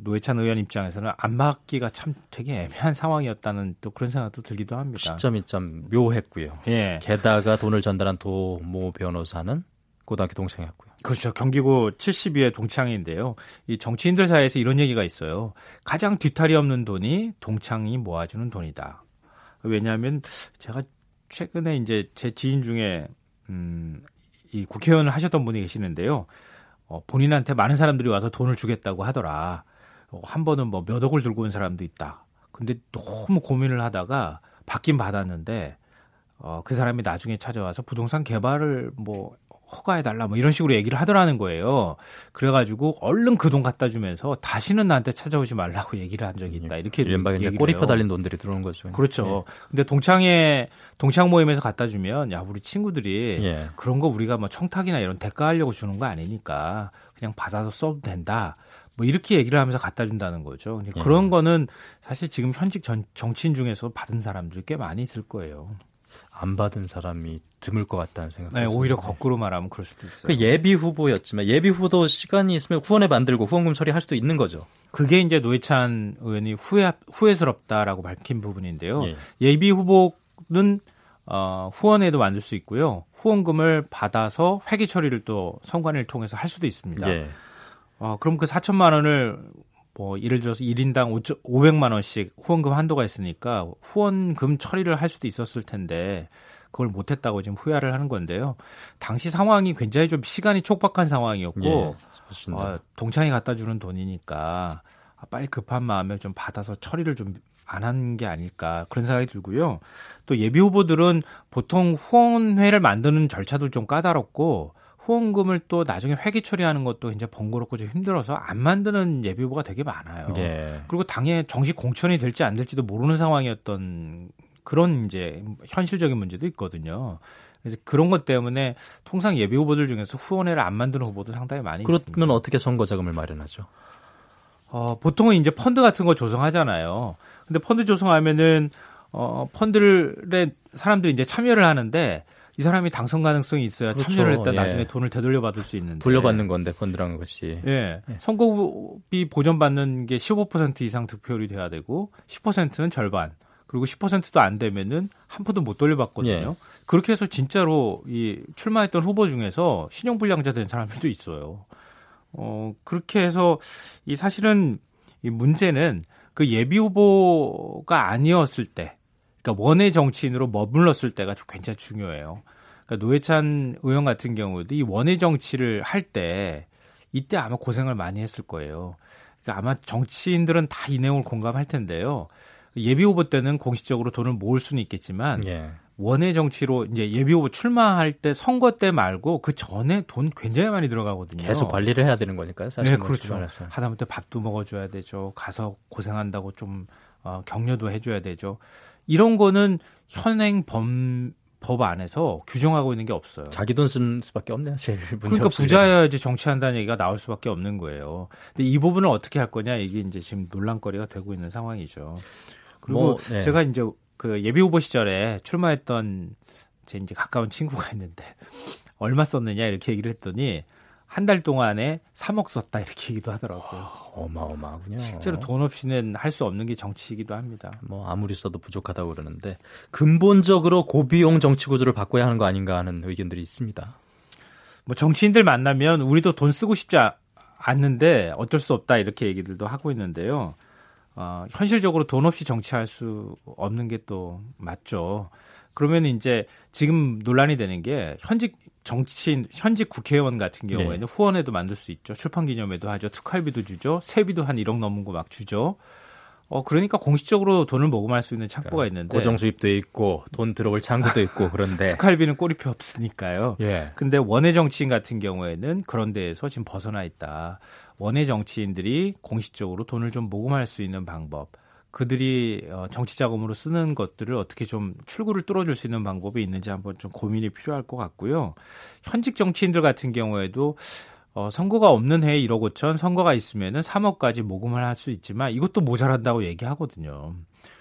노회찬 의원 입장에서는 안 받기가 참 되게 애매한 상황이었다는 또 그런 생각도 들기도 합니다. 시점이 좀 묘했고요. 예. 게다가 돈을 전달한 도모 변호사는 고등학교 동창이었고요. 그렇죠. 경기고 72회 동창인데요. 이 정치인들 사이에서 이런 얘기가 있어요. 가장 뒤탈이 없는 돈이 동창이 모아주는 돈이다. 왜냐하면 제가 최근에 이제 제 지인 중에 음, 이 국회의원을 하셨던 분이 계시는데요. 어, 본인한테 많은 사람들이 와서 돈을 주겠다고 하더라. 어, 한 번은 뭐 몇 억을 들고 온 사람도 있다. 근데 너무 고민을 하다가 받긴 받았는데 어, 그 사람이 나중에 찾아와서 부동산 개발을 뭐 허가해달라 뭐 이런 식으로 얘기를 하더라는 거예요. 그래가지고 얼른 그 돈 갖다 주면서 다시는 나한테 찾아오지 말라고 얘기를 한 적이 있다. 이렇게 이른바 이제 꼬리표 달린 돈들이 들어오는 거죠. 그렇죠. 네. 근데 동창회 동창 모임에서 갖다 주면 야 우리 친구들이 예. 그런 거 우리가 뭐 청탁이나 이런 대가하려고 주는 거 아니니까 그냥 받아서 써도 된다. 뭐 이렇게 얘기를 하면서 갖다 준다는 거죠. 예. 그런 거는 사실 지금 현직 전, 정치인 중에서 받은 사람들이 꽤 많이 있을 거예요. 안 받은 사람이 드물 것 같다는 생각. 네, 오히려 거꾸로 말하면 그럴 수도 있어요. 그 예비 후보였지만 예비 후보도 시간이 있으면 후원에 만들고 후원금 처리할 수도 있는 거죠. 그게 이제 노회찬 의원이 후회 후회스럽다라고 밝힌 부분인데요. 예. 비 후보는 어, 후원에도 만들 수 있고요. 후원금을 받아서 회계 처리를 또 선관위를 통해서 할 수도 있습니다. 예. 어, 그럼 그 4천만 원을 뭐 예를 들어서 1인당 500만 원씩 후원금 한도가 있으니까 후원금 처리를 할 수도 있었을 텐데 그걸 못했다고 지금 후회를 하는 건데요. 당시 상황이 굉장히 좀 시간이 촉박한 상황이었고 예, 어, 동창이 갖다 주는 돈이니까 빨리 급한 마음에 좀 받아서 처리를 좀 안 한 게 아닐까 그런 생각이 들고요. 또 예비 후보들은 보통 후원회를 만드는 절차도 좀 까다롭고 후원금을 또 나중에 회계 처리하는 것도 이제 번거롭고 좀 힘들어서 안 만드는 예비후보가 되게 많아요. 예. 그리고 당에 정식 공천이 될지 안 될지도 모르는 상황이었던 그런 이제 현실적인 문제도 있거든요. 그래서 그런 것 때문에 통상 예비 후보들 중에서 후원회를 안 만드는 후보도 상당히 많이 그러면 있습니다. 그러면 어떻게 선거 자금을 마련하죠? 어, 보통은 이제 펀드 같은 거 조성하잖아요. 근데 펀드 조성하면은 어, 펀드를 사람들이 이제 참여를 하는데 이 사람이 당선 가능성이 있어야 그렇죠. 참여를 했다 예. 나중에 돈을 되돌려 받을 수 있는데 돌려받는 건데 펀드라는 것이 예. 예. 선거비 보전받는 게 15% 이상 득표율이 돼야 되고 10%는 절반 그리고 10%도 안 되면은 한 푼도 못 돌려받거든요. 예. 그렇게 해서 진짜로 이 출마했던 후보 중에서 신용불량자 된 사람들도 있어요. 어 그렇게 해서 이 사실은 이 문제는 그 예비 후보가 아니었을 때 그러니까 원외 정치인으로 머물렀을 때가 굉장히 중요해요. 그러니까 노회찬 의원 같은 경우도 이 원외 정치를 할 때 이때 아마 고생을 많이 했을 거예요. 그러니까 아마 정치인들은 다 이 내용을 공감할 텐데요. 예비 후보 때는 공식적으로 돈을 모을 수는 있겠지만 예. 원외 정치로 이제 예비 후보 출마할 때 선거 때 말고 그 전에 돈 굉장히 많이 들어가거든요. 계속 관리를 해야 되는 거니까요. 사실 네, 그렇죠. 하다못해 밥도 먹어줘야 되죠. 가서 고생한다고 좀 어, 격려도 해줘야 되죠. 이런 거는 현행 범, 법 안에서 규정하고 있는 게 없어요. 자기 돈 쓰는 수밖에 없네요. 제일 그러니까 부자여야지 정치한다는 얘기가 나올 수밖에 없는 거예요. 근데 이 부분을 어떻게 할 거냐 이게 이제 지금 논란거리가 되고 있는 상황이죠. 그리고 뭐, 네. 제가 이제 그 예비 후보 시절에 출마했던 제 이제 가까운 친구가 있는데 얼마 썼느냐 이렇게 얘기를 했더니 한 달 동안에 3억 썼다 이렇게 얘기도 하더라고요. 어마어마하군요. 실제로 돈 없이는 할 수 없는 게 정치이기도 합니다. 뭐 아무리 써도 부족하다고 그러는데 근본적으로 고비용 정치 구조를 바꿔야 하는 거 아닌가 하는 의견들이 있습니다. 뭐 정치인들 만나면 우리도 돈 쓰고 싶지 않는데 어쩔 수 없다 이렇게 얘기들도 하고 있는데요. 어, 현실적으로 돈 없이 정치할 수 없는 게 또 맞죠. 그러면 이제 지금 논란이 되는 게 현직 정치인 현직 국회의원 같은 경우에는 네. 후원회도 만들 수 있죠. 출판 기념회도 하죠. 특활비도 주죠. 세비도 한 1억 넘은 거 막 주죠. 어 그러니까 공식적으로 돈을 모금할 수 있는 창구가 그러니까 있는데 고정 수입도 있고 돈 들어올 창구도 있고 그런데 특활비는 꼬리표 없으니까요. 예. 근데 원외 정치인 같은 경우에는 그런 데에서 지금 벗어나 있다. 원외 정치인들이 공식적으로 돈을 좀 모금할 수 있는 방법. 그들이 어, 정치 자금으로 쓰는 것들을 어떻게 좀 출구를 뚫어줄 수 있는 방법이 있는지 한번 좀 고민이 필요할 것 같고요. 현직 정치인들 같은 경우에도 어, 선거가 없는 해에 1억 5천, 선거가 있으면은 3억까지 모금을 할 수 있지만 이것도 모자란다고 얘기하거든요.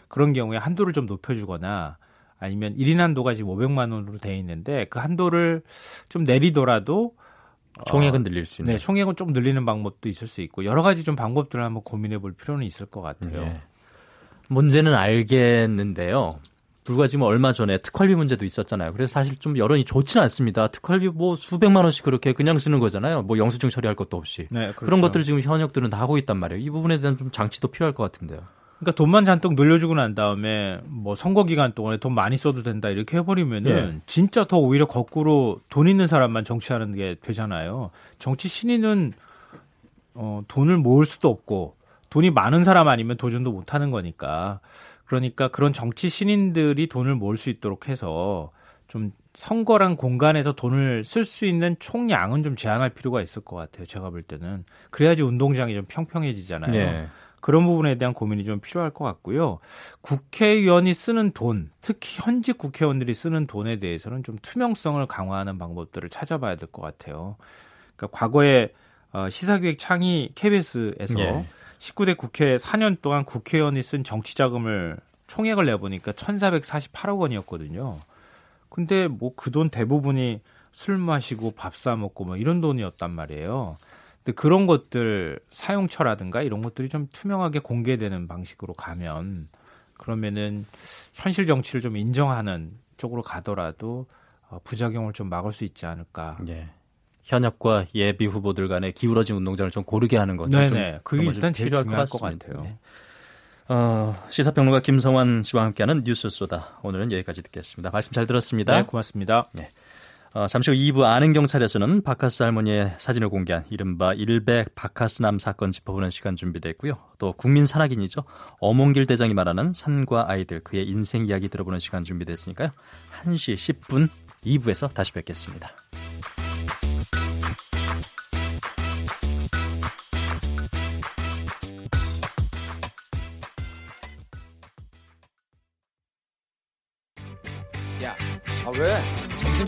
그런 경우에 한도를 좀 높여주거나 아니면 1인 한도가 지금 500만 원으로 돼 있는데 그 한도를 좀 내리더라도 총액은 늘릴 수 있는. 네, 총액은 좀 늘리는 방법도 있을 수 있고 여러 가지 좀 방법들을 한번 고민해 볼 필요는 있을 것 같아요. 네. 문제는 알겠는데요. 불과 지금 얼마 전에 특활비 문제도 있었잖아요. 그래서 사실 좀 여론이 좋지는 않습니다. 특활비 뭐 수백만 원씩 그렇게 그냥 쓰는 거잖아요. 뭐 영수증 처리할 것도 없이. 네, 그렇죠. 그런 것들을 지금 현역들은 다 하고 있단 말이에요. 이 부분에 대한 좀 장치도 필요할 것 같은데요. 그러니까 돈만 잔뜩 늘려주고 난 다음에 뭐 선거 기간 동안에 돈 많이 써도 된다 이렇게 해버리면은 네. 진짜 더 오히려 거꾸로 돈 있는 사람만 정치하는 게 되잖아요. 정치 신인은 어, 돈을 모을 수도 없고 돈이 많은 사람 아니면 도전도 못 하는 거니까. 그러니까 그런 정치 신인들이 돈을 모을 수 있도록 해서 좀 선거란 공간에서 돈을 쓸 수 있는 총량은 좀 제한할 필요가 있을 것 같아요. 제가 볼 때는. 그래야지 운동장이 좀 평평해지잖아요. 네. 그런 부분에 대한 고민이 좀 필요할 것 같고요. 국회의원이 쓰는 돈, 특히 현직 국회의원들이 쓰는 돈에 대해서는 좀 투명성을 강화하는 방법들을 찾아봐야 될 것 같아요. 그러니까 과거에 어, 시사기획 창의 KBS에서 네. 19대 국회 4년 동안 국회의원이 쓴 정치 자금을 총액을 내보니까 1,448억 원이었거든요. 근데 뭐 그 돈 대부분이 술 마시고 밥 사 먹고 뭐 이런 돈이었단 말이에요. 근데 그런 것들 사용처라든가 이런 것들이 좀 투명하게 공개되는 방식으로 가면 그러면은 현실 정치를 좀 인정하는 쪽으로 가더라도 어, 부작용을 좀 막을 수 있지 않을까. 네. 현역과 예비 후보들 간의 기울어진 운동장을 좀 고르게 하는 것도 네네. 좀 그게 일단 제일 중요할 것, 것 같아요. 네. 어, 시사평론가 김성환 씨와 함께하는 뉴스 소다 오늘은 여기까지 듣겠습니다. 말씀 잘 들었습니다. 네, 고맙습니다. 네. 어, 잠시 후 2부 아는 경찰에서는 바카스 할머니의 사진을 공개한 이른바 일백 바카스남 사건 짚어보는 시간 준비됐고요. 또 국민 산악인이죠. 어몽길 대장이 말하는 산과 아이들 그의 인생 이야기 들어보는 시간 준비됐으니까요. 1시 10분 2부에서 다시 뵙겠습니다.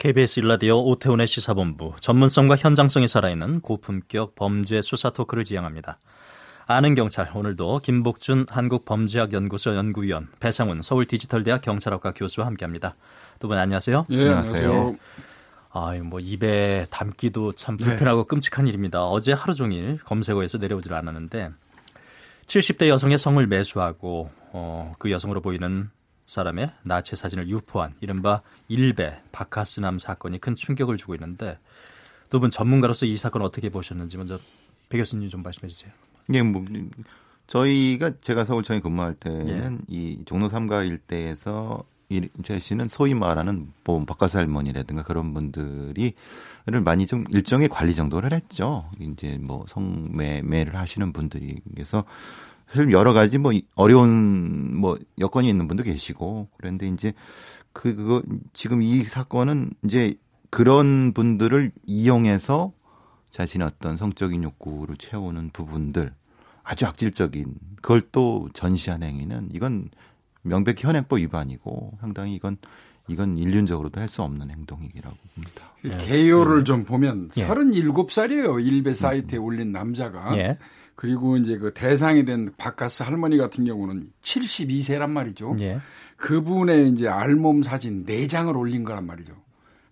KBS 일라디오 오태훈의 시사본부 전문성과 현장성이 살아있는 고품격 범죄 수사 토크를 지향합니다. 아는 경찰 오늘도 김복준 한국범죄학연구소 연구위원 배상훈 서울디지털대학 경찰학과 교수와 함께합니다. 두 분 안녕하세요. 네, 안녕하세요. 아유 뭐 입에 담기도 참 불편하고 네. 끔찍한 일입니다. 어제 하루 종일 검색어에서 내려오질 않았는데 70대 여성의 성을 매수하고 어, 그 여성으로 보이는 사람의 나체 사진을 유포한 이른바 일베 바카스남 사건이 큰 충격을 주고 있는데 두 분 전문가로서 이 사건 어떻게 보셨는지 먼저 배 교수님 좀 말씀해 주세요. 예, 뭐 저희가 제가 서울청에 근무할 때는 예. 이 종로 3가 일대에서 이제 씨는 소위 말하는 뭐 바카스 할머니라든가 그런 분들이를 많이 좀 일정의 관리 정도를 했죠. 이제 뭐 성매매를 하시는 분들이 그래서 사실 여러 가지 뭐 어려운 뭐 여건이 있는 분도 계시고 그런데 이제 그 그거 지금 이 사건은 이제 그런 분들을 이용해서 자신의 어떤 성적인 욕구를 채우는 부분들 아주 악질적인 그걸 또 전시한 행위는 이건 명백히 현행법 위반이고 상당히 이건 이건 인륜적으로도 할 수 없는 행동이라고 봅니다. 예. 개요를 좀 보면 예. 37살이에요. 일베 사이트에 올린 남자가. 예. 그리고 이제 그 대상이 된 바카스 할머니 같은 경우는 72세란 말이죠. 예. 그분의 이제 알몸 사진 4장을 올린 거란 말이죠.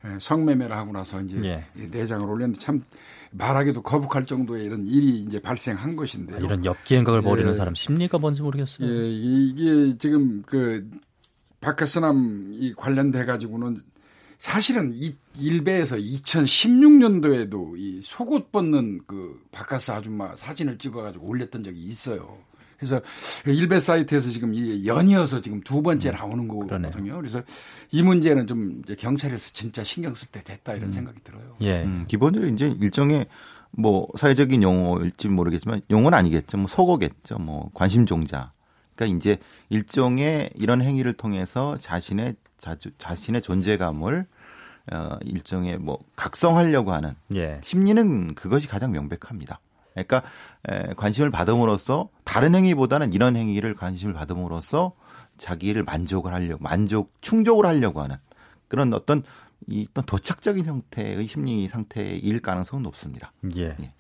예, 성매매를 하고 나서 이제 예. 4장을 올렸는데 참 말하기도 거북할 정도의 이런 일이 이제 발생한 것인데 아, 이런 역기행각을 벌이는 예. 사람 심리가 뭔지 모르겠어요. 예, 이게 지금 그 바카스남 이 관련돼 가지고는 사실은 이 일베에서 2016년도에도 이 속옷 벗는 그 바카스 아줌마 사진을 찍어가지고 올렸던 적이 있어요. 그래서 일베 사이트에서 지금 이 연이어서 지금 두 번째 음, 나오는 거거든요. 그러네요. 그래서 이 문제는 좀 이제 경찰에서 진짜 신경 쓸 때 됐다 이런 음. 생각이 들어요. 예. 음, 기본적으로 이제 일종의 뭐 사회적인 용어일지 모르겠지만 용어는 아니겠죠. 뭐 속어겠죠. 뭐 관심 종자. 그러니까 이제 일종의 이런 행위를 통해서 자신의 자주, 자신의 존재감을 어, 일종의 뭐 각성하려고 하는 예. 심리는 그것이 가장 명백합니다. 그러니까 에, 관심을 받음으로써 다른 행위보다는 이런 행위를 관심을 받음으로써 자기를 만족을 하려고 만족 충족을 하려고 하는 그런 어떤 이 어떤 도착적인 형태의 심리 상태일 가능성은 높습니다. 예. 예.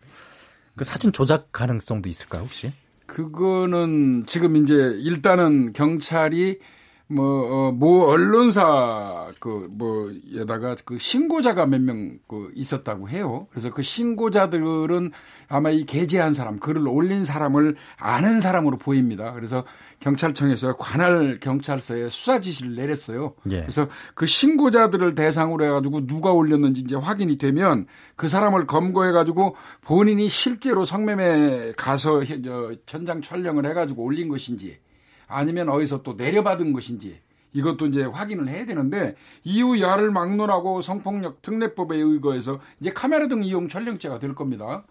그 사진 조작 가능성도 있을까요 혹시? 그거는 지금 이제 일단은 경찰이 뭐, 어, 모 언론사, 그, 뭐, 에다가 그 신고자가 몇 명 그 있었다고 해요. 그래서 그 신고자들은 아마 이 게재한 사람, 글을 올린 사람을 아는 사람으로 보입니다. 그래서 경찰청에서 관할 경찰서에 수사 지시를 내렸어요. 예. 그래서 그 신고자들을 대상으로 해가지고 누가 올렸는지 이제 확인이 되면 그 사람을 검거해가지고 본인이 실제로 성매매 가서 저 현장 촬영을 해가지고 올린 것인지 아니면 어디서 또 내려받은 것인지 이것도 이제 확인을 해야 되는데 이후 야를 막론하고 성폭력 특례법에 의거해서 이제 카메라 등 이용 촬영죄가 될 겁니다.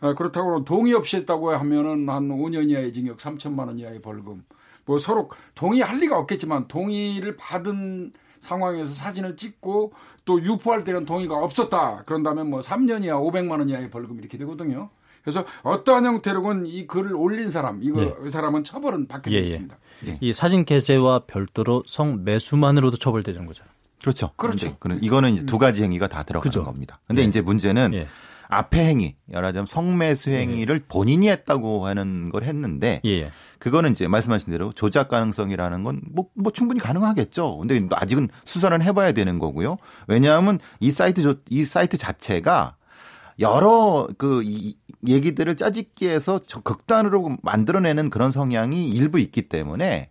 어, 그렇다고 동의 없이 했다고 하면은 한 5년 이하의 징역 3천만 원 이하의 벌금. 뭐 서로 동의할 리가 없겠지만 동의를 받은 상황에서 사진을 찍고 또 유포할 때는 동의가 없었다. 그런다면 뭐 3년 이하 500만 원 이하의 벌금 이렇게 되거든요. 그래서 어떠한 형태로건 이 글을 올린 사람, 이거 예. 이 사람은 처벌은 받게 예, 예. 되겠습니다. 예. 이 사진 게재와 별도로 성 매수만으로도 처벌되는 거죠. 그렇죠. 그렇죠. 이거는 이제 두 가지 행위가 다 들어가는 그죠. 겁니다. 근데 예. 이제 문제는 예. 앞에 행위, 말하자면 성매수 행위를 본인이 했다고 하는 걸 했는데 그거는 이제 말씀하신 대로 조작 가능성이라는 건뭐 뭐 충분히 가능하겠죠. 근데 아직은 수사는 해봐야 되는 거고요. 왜냐하면 이 사이트 이 사이트 자체가 여러 그 이, 얘기들을 짜집기 해서 저 극단으로 만들어내는 그런 성향이 일부 있기 때문에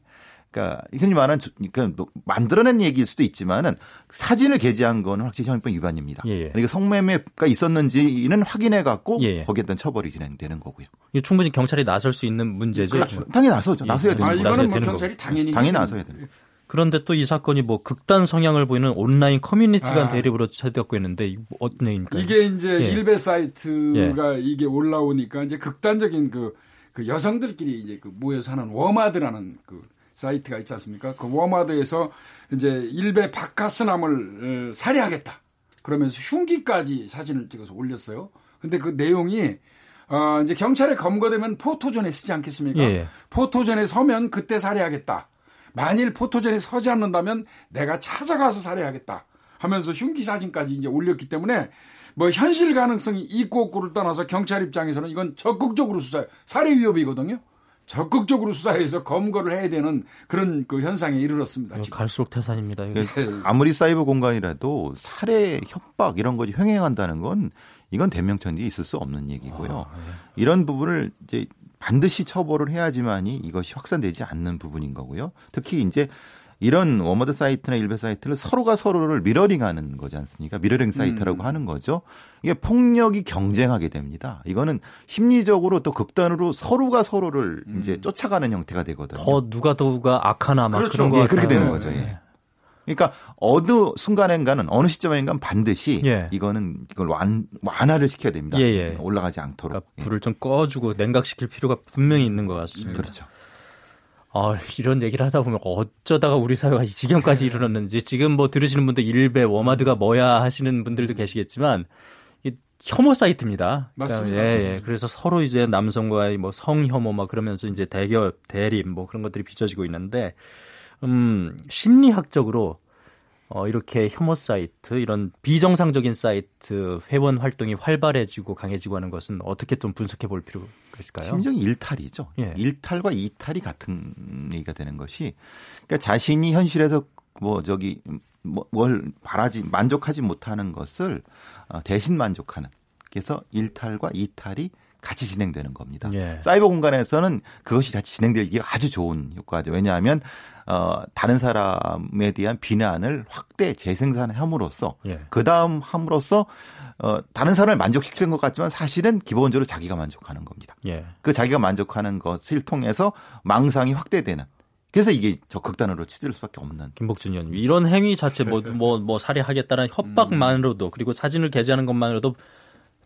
그러니까 흔히 말하는 그러니까 뭐 만들어낸 얘기일 수도 있지만은 사진을 게재한 거는 확실히 형법 위반입니다. 예, 예. 그러니까 성매매가 있었는지는 확인해 갖고 예, 예. 거기에 대한 처벌이 진행되는 거고요. 이 충분히 경찰이 나설 수 있는 문제죠. 그렇죠. 당연히 나서죠. 나서야 되는 아, 이거는 뭐 경찰이 당연히 당연히 나서야 돼요. 그런데 또 이 사건이 뭐 극단 성향을 보이는 온라인 커뮤니티 간 아. 대립으로 치닫고 있는데 어떤 얘기입니까? 이게 이제 예. 일베 사이트가 예. 이게 올라오니까 이제 극단적인 그, 그 여성들끼리 이제 그 모여서 하는 워마드라는 그 사이트가 있지 않습니까? 그 워마드에서 이제 일베 바카스남을 어, 살해하겠다. 그러면서 흉기까지 사진을 찍어서 올렸어요. 근데 그 내용이 어, 이제 경찰에 검거되면 포토존에 쓰지 않겠습니까? 예. 포토존에 서면 그때 살해하겠다. 만일 포토전에 서지 않는다면 내가 찾아가서 살해하겠다 하면서 흉기 사진까지 이제 올렸기 때문에 뭐 현실 가능성이 있고 없고를 떠나서 경찰 입장에서는 이건 적극적으로 수사, 살해 위협이거든요. 적극적으로 수사해서 검거를 해야 되는 그런 그 현상에 이르렀습니다. 지금. 갈수록 태산입니다. 그 아무리 사이버 공간이라도 살해, 협박 이런 것이 횡행한다는 건 이건 대명천지에 있을 수 없는 얘기고요. 아, 네. 이런 부분을 이제 반드시 처벌을 해야지만이 이것이 확산되지 않는 부분인 거고요. 특히 이제 이런 워마드 사이트나 일베 사이트를 서로가 서로를 미러링하는 거지 않습니까? 미러링 사이트라고 음. 하는 거죠. 이게 폭력이 경쟁하게 됩니다. 이거는 심리적으로 또 극단으로 서로가 서로를 음. 이제 쫓아가는 형태가 되거든요. 더 누가 더가 악하나 막 그렇죠. 그런 거 예, 그렇게 되는 거죠. 예. 그러니까 어느 순간인가는 어느 시점인가 반드시 예. 이거는 이걸 완 완화를 시켜야 됩니다. 예, 예. 올라가지 않도록 그러니까 불을 좀 꺼주고 냉각시킬 필요가 분명히 있는 것 같습니다. 그렇죠. 아, 이런 얘기를 하다 보면 어쩌다가 우리 사회가 이 지경까지 이르렀는지 지금 뭐 들으시는 분들 일베 워마드가 뭐야 하시는 분들도 계시겠지만 이 혐오 사이트입니다. 그러니까 맞습니다. 예, 예. 그래서 서로 이제 남성과의 뭐 성혐오 막 그러면서 이제 대결, 대립 뭐 그런 것들이 빚어지고 있는데 음, 심리학적으로 어, 이렇게 혐오 사이트, 이런 비정상적인 사이트 회원 활동이 활발해지고 강해지고 하는 것은 어떻게 좀 분석해 볼 필요가 있을까요? 심정이 일탈이죠. 예. 일탈과 이탈이 같은 얘기가 되는 것이, 그러니까 자신이 현실에서 뭐 저기 뭐, 뭘 바라지 만족하지 못하는 것을 어, 대신 만족하는. 그래서 일탈과 이탈이 같이 진행되는 겁니다. 예. 사이버 공간에서는 그것이 같이 진행되기 아주 좋은 효과죠. 왜냐하면 어 다른 사람에 대한 비난을 확대 재생산함으로써 예. 그 다음 함으로써 어 다른 사람을 만족시키는 것 같지만 사실은 기본적으로 자기가 만족하는 겁니다. 예. 그 자기가 만족하는 것을 통해서 망상이 확대되는 그래서 이게 적극단으로 치들 수밖에 없는. 김복준 의원님 이런 행위 자체 뭐 뭐뭐 뭐 살해하겠다는 협박만으로도 그리고 사진을 게재하는 것만으로도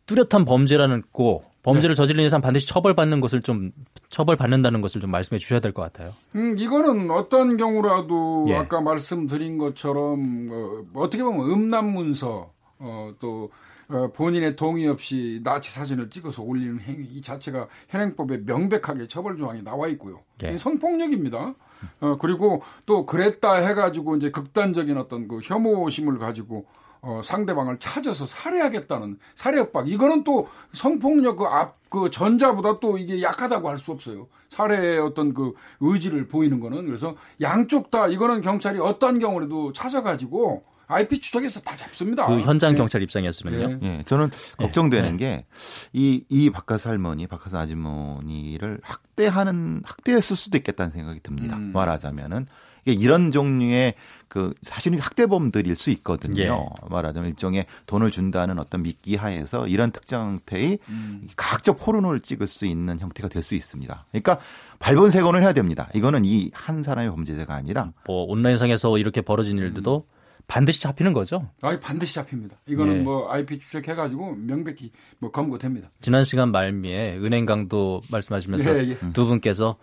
뚜렷한 범죄라는 거 범죄를 네. 저지르는 사람 반드시 처벌받는 것을 좀 처벌받는다는 것을 좀 말씀해 주셔야 될 것 같아요. 음, 이거는 어떤 경우라도 예. 아까 말씀드린 것처럼 어, 어떻게 보면 음란 문서 어, 또 어, 본인의 동의 없이 나치 사진을 찍어서 올리는 행위 이 자체가 현행법에 명백하게 처벌 조항이 나와 있고요. 예. 성폭력입니다. 어, 그리고 또 그랬다 해가지고 이제 극단적인 어떤 그 혐오심을 가지고 어, 상대방을 찾아서 살해하겠다는 살해 협박. 이거는 또 성폭력 그 앞, 그 전자보다 또 이게 약하다고 할 수 없어요. 살해의 어떤 그 의지를 보이는 거는. 그래서 양쪽 다 이거는 경찰이 어떤 경우라도 찾아가지고 IP 추적해서 다 잡습니다. 그 현장 네. 경찰 입장이었으면요. 네. 네. 저는 걱정되는 네. 게이 이 박하스 할머니, 박하스 아주머니를 학대하는 학대했을 수도 있겠다는 생각이 듭니다. 음. 말하자면은 이런 종류의 그 사실은 학대범들일 수 있거든요. 예. 말하자면 일종의 돈을 준다는 어떤 미끼 하에서 이런 특정 형태의 음. 가학적 포르노를 찍을 수 있는 형태가 될 수 있습니다. 그러니까 발본색원을 해야 됩니다. 이거는 이 한 사람의 범죄자가 아니라 뭐 온라인상에서 이렇게 벌어진 일들도 음. 반드시 잡히는 거죠? 아, 반드시 잡힙니다. 이거는 예. 뭐 IP 추적해 가지고 명백히 뭐 검거됩니다. 지난 시간 말미에 은행 강도 말씀하시면서 예, 예. 두 분께서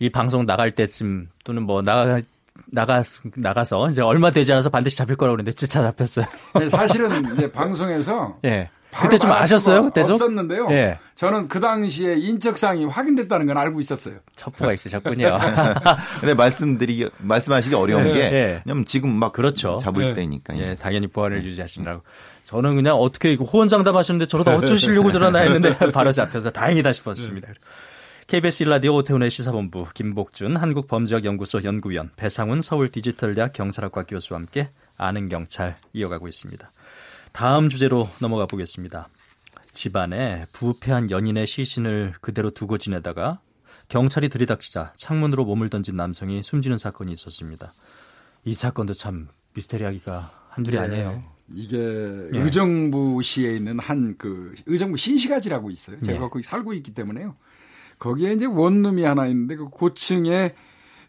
이 방송 나갈 때쯤 또는 뭐 나가 나가 나가서 이제 얼마 되지 않아서 반드시 잡힐 거라고 그랬는데 진짜 잡혔어요. 네, 사실은 이제 방송에서 예. 그때 좀 아셨어요? 그때 좀 없었는데요. 예. 저는 그 당시에 인적사항이 확인됐다는 건 알고 있었어요. 첩보가 있으셨군요. 근데 말씀드리기 말씀하시기 어려운 게 예. 왜냐면 지금 막 그렇죠. 잡을 예. 때니까. 예, 당연히 보안을 유지하시느라고. 저는 그냥 어떻게 호언장담하셨는데 저러다 어쩌시려고 저러나 했는데 바로 잡혀서 다행이다 싶었습니다. KBS 일라디오 오태훈의 시사본부 김복준 한국범죄학연구소 연구위원 배상훈 서울디지털대학 경찰학과 교수와 함께 아는 경찰 이어가고 있습니다. 다음 주제로 넘어가 보겠습니다. 집안에 부패한 연인의 시신을 그대로 두고 지내다가 경찰이 들이닥치자 창문으로 몸을 던진 남성이 숨지는 사건이 있었습니다. 이 사건도 참 미스테리하기가 한둘이 네. 아니에요. 이게 네. 의정부시에 있는 한 그 의정부 신시가지라고 있어요. 제가 네. 거기 살고 있기 때문에요. 거기에 이제 원룸이 하나 있는데 그 고층에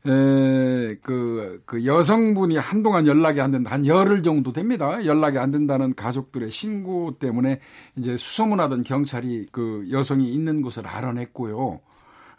에, 그, 그 여성분이 한동안 연락이 안 된다. 한 열흘 정도 됩니다. 연락이 안 된다는 가족들의 신고 때문에 이제 수소문하던 경찰이 그 여성이 있는 곳을 알아냈고요.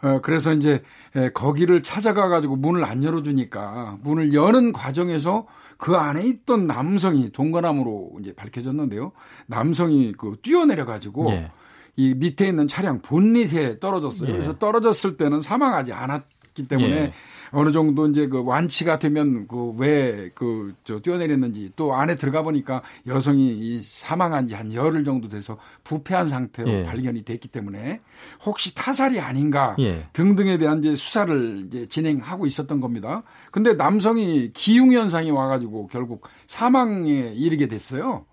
어, 그래서 이제 에, 거기를 찾아가 가지고 문을 안 열어주니까 문을 여는 과정에서 그 안에 있던 남성이 동거남으로 이제 밝혀졌는데요. 남성이 그 뛰어내려 가지고 예. 이 밑에 있는 차량 본닛에 떨어졌어요. 예. 그래서 떨어졌을 때는 사망하지 않았기 때문에 예. 어느 정도 이제 그 완치가 되면 그 왜 그 저 뛰어내렸는지 또 안에 들어가 보니까 여성이 이 사망한 지 한 열흘 정도 돼서 부패한 상태로 예. 발견이 됐기 때문에 혹시 타살이 아닌가 예. 등등에 대한 이제 수사를 이제 진행하고 있었던 겁니다. 근데 남성이 기흉 현상이 와 가지고 결국 사망에 이르게 됐어요.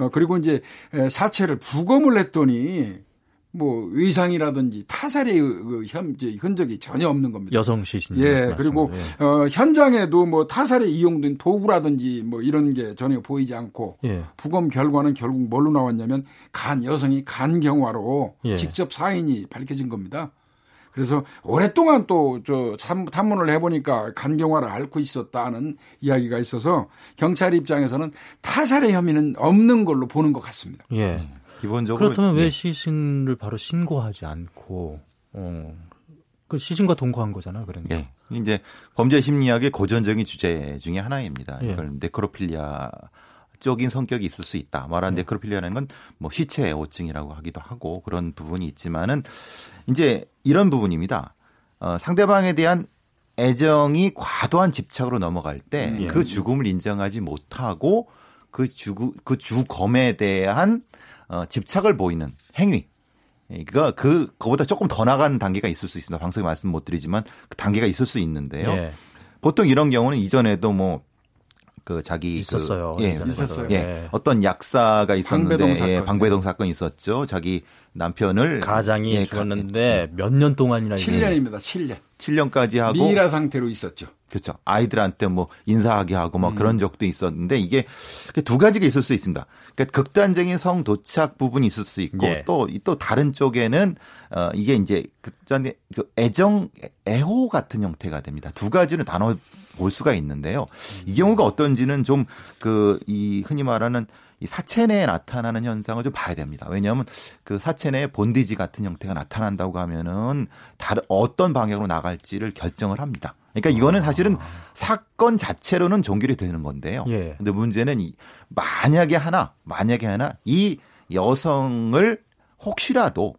어, 그리고 이제 사체를 부검을 했더니 뭐 의상이라든지 타살의 그 현, 흔적이 전혀 없는 겁니다. 여성 시신. 예. 그리고 예. 어, 현장에도 뭐 타살에 이용된 도구라든지 뭐 이런 게 전혀 보이지 않고 예. 부검 결과는 결국 뭘로 나왔냐면 간 여성이 간 경화로 예. 직접 사인이 밝혀진 겁니다. 그래서 오랫동안 또 저 탐문을 해보니까 간경화를 앓고 있었다는 이야기가 있어서 경찰 입장에서는 타살의 혐의는 없는 걸로 보는 것 같습니다. 예. 기본적으로 그렇다면 왜 예. 시신을 바로 신고하지 않고 어, 그 시신과 동거한 거잖아요, 그러니까. 예. 이제 범죄 심리학의 고전적인 주제 중에 하나입니다. 예. 이걸 necrophilia적인 성격이 있을 수 있다. 말하는 네. necrophilia라는 건 뭐 시체 애호증이라고 하기도 하고 그런 부분이 있지만은 이제 이런 부분입니다. 어, 상대방에 대한 애정이 과도한 집착으로 넘어갈 때그 음, 예. 죽음을 인정하지 못하고 그 주그 그 주검에 대한 어, 집착을 보이는 행위. 그니까 그 그보다 조금 더 나가는 단계가 있을 수 있습니다. 방송에 말씀 못 드리지만 그 단계가 있을 수 있는데요. 예. 보통 이런 경우는 이전에도 뭐 그 자기 그 있었어요. 그, 예, 있었어요. 예, 네. 어떤 약사가 있었는데 방배동 사건, 예, 방배동 사건 있었죠. 자기 남편을 가장이 예, 죽었는데 몇년 동안이나 7년입니다. 7년. 7년까지 하고 미라 상태로 있었죠. 그렇죠. 아이들한테 뭐 인사하게 하고 뭐 음. 그런 적도 있었는데 이게 두 가지가 있을 수 있습니다. 그러니까 극단적인 성 도착 부분이 있을 수 있고 또또 예. 또 다른 쪽에는 어 이게 이제 극단의 그 애정 애호 같은 형태가 됩니다. 두 가지는 단어 볼 수가 있는데요. 이 경우가 어떤지는 좀 그 이 흔히 말하는 이 사체 내에 나타나는 현상을 좀 봐야 됩니다. 왜냐하면 그 사체 내에 본디지 같은 형태가 나타난다고 하면은 다른 어떤 방향으로 나갈지를 결정을 합니다. 그러니까 이거는 사실은 사건 자체로는 종결이 되는 건데요. 예. 근데 문제는 이 만약에 하나, 만약에 하나 이 여성을 혹시라도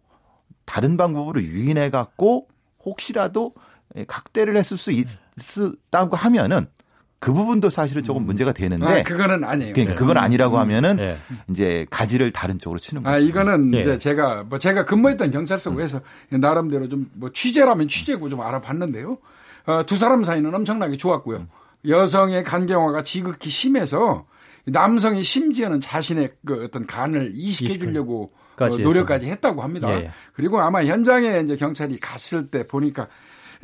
다른 방법으로 유인해 갖고 혹시라도 각대를 했을 수 있다고 하면은 그 부분도 사실은 조금 음. 문제가 되는데 아, 그거는 아니에요. 그러니까 그건 아니라고 하면은 네. 이제 가지를 다른 쪽으로 치는 거죠. 아 이거는 네. 이제 제가 뭐 제가 근무했던 경찰서에서 음. 나름대로 좀 뭐 취재라면 취재고 좀 알아봤는데요. 어, 두 사람 사이는 엄청나게 좋았고요. 음. 여성의 간경화가 지극히 심해서 남성이 심지어는 자신의 그 어떤 간을 이식해 주려고 어, 노력까지 했다고 합니다. 예, 예. 그리고 아마 현장에 이제 경찰이 갔을 때 보니까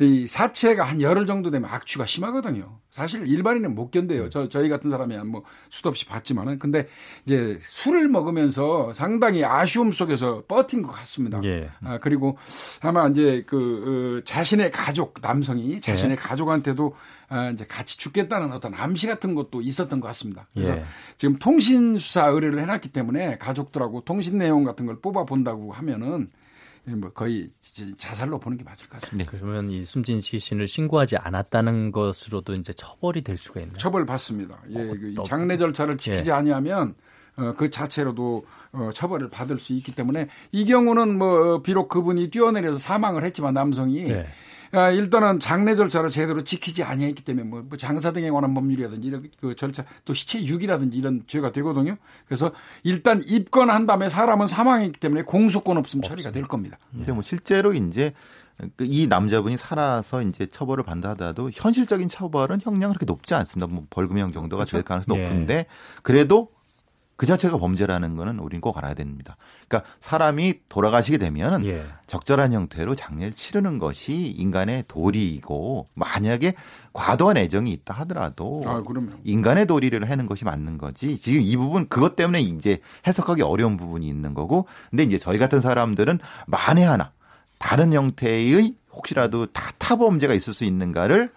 이 사체가 한 열흘 정도 되면 악취가 심하거든요. 사실 일반인은 못 견뎌요. 저, 저희 같은 사람이 뭐 수도 없이 봤지만은. 근데 이제 술을 먹으면서 상당히 아쉬움 속에서 버틴 것 같습니다. 예. 아, 그리고 아마 이제 그, 어, 자신의 가족, 남성이 자신의 예. 가족한테도 아, 이제 같이 죽겠다는 어떤 암시 같은 것도 있었던 것 같습니다. 그래서 예. 지금 통신 수사 의뢰를 해놨기 때문에 가족들하고 통신 내용 같은 걸 뽑아 본다고 하면은 뭐 거의 자살로 보는 게 맞을 것 같습니다. 네, 그러면 이 숨진 시신을 신고하지 않았다는 것으로도 이제 처벌이 될 수가 있나요? 처벌 받습니다. 예, 어, 그 장례 절차를 지키지 예. 아니하면 어, 그 자체로도 어, 처벌을 받을 수 있기 때문에 이 경우는 뭐 비록 그분이 뛰어내려서 사망을 했지만 남성이 예. 아, 일단은 장례 절차를 제대로 지키지 아니했기 때문에 뭐, 뭐 장사 등에 관한 법률이라든지 이런 그 절차 또 시체 유기라든지 이런 죄가 되거든요. 그래서 일단 입건한 다음에 사람은 사망했기 때문에 공소권 없음 처리가 될 겁니다. 근데 뭐 실제로 이제 그이 남자분이 살아서 이제 처벌을 받는다 하더라도 현실적인 처벌은 형량 그렇게 높지 않습니다. 뭐 벌금형 정도가 그렇죠? 될 가능성이 예. 높은데 그래도 그 자체가 범죄라는 거는 우린 꼭 알아야 됩니다. 그러니까 사람이 돌아가시게 되면 예. 적절한 형태로 장례를 치르는 것이 인간의 도리이고 만약에 과도한 애정이 있다 하더라도 아, 인간의 도리를 하는 것이 맞는 거지. 지금 이 부분 그것 때문에 이제 해석하기 어려운 부분이 있는 거고 근데 이제 저희 같은 사람들은 만에 하나 다른 형태의 혹시라도 타범죄가 있을 수 있는가를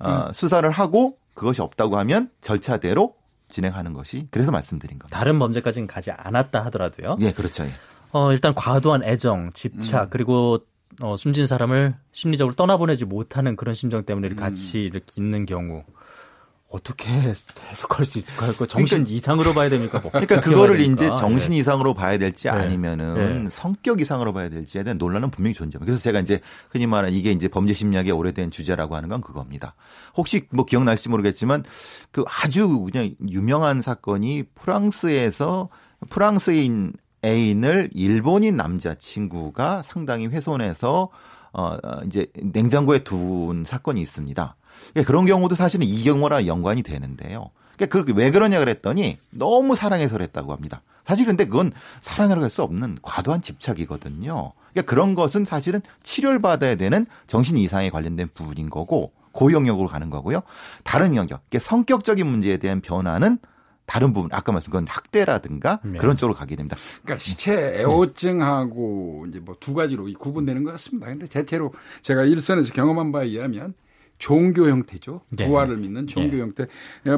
어, 음. 수사를 하고 그것이 없다고 하면 절차대로 진행하는 것이 그래서 말씀드린 겁니다. 다른 범죄까지는 가지 않았다 하더라도요. 예, 그렇죠. 예. 어, 일단 과도한 애정, 집착 음. 그리고 어, 숨진 사람을 심리적으로 떠나보내지 못하는 그런 심정 때문에 음. 같이 이렇게 있는 경우 어떻게 해석할 수 있을까요? 그 정신 그러니까, 이상으로 봐야 됩니까? 뭐 그러니까 그거를 이제 정신 네. 이상으로 봐야 될지 네. 아니면은 네. 성격 이상으로 봐야 될지에 대한 논란은 분명히 존재합니다. 그래서 제가 이제 흔히 말하는 이게 이제 범죄 심리학의 오래된 주제라고 하는 건 그겁니다. 혹시 뭐 기억나실지 모르겠지만 그 아주 그냥 유명한 사건이 프랑스에서 프랑스인 애인을 일본인 남자친구가 상당히 훼손해서 어 이제 냉장고에 둔 사건이 있습니다. 그러니까 그런 경우도 사실은 이 경우랑 연관이 되는데요. 그러니까 그렇게 왜 그러냐 그랬더니 너무 사랑해서 그랬다고 합니다. 사실 근데 그건 사랑이라고 할 수 없는 과도한 집착이거든요. 그러니까 그런 것은 사실은 치료를 받아야 되는 정신 이상에 관련된 부분인 거고 고영역으로 가는 거고요. 다른 영역, 성격적인 문제에 대한 변화는 다른 부분 아까 말씀 건 학대라든가 네. 그런 쪽으로 가게 됩니다. 그러니까 시체 애호증하고 이제 뭐 두 가지로 구분되는 것 같습니다. 근데 대체로 제가 일선에서 경험한 바에 의하면 종교 형태죠. 네. 부활을 믿는 종교 네. 형태.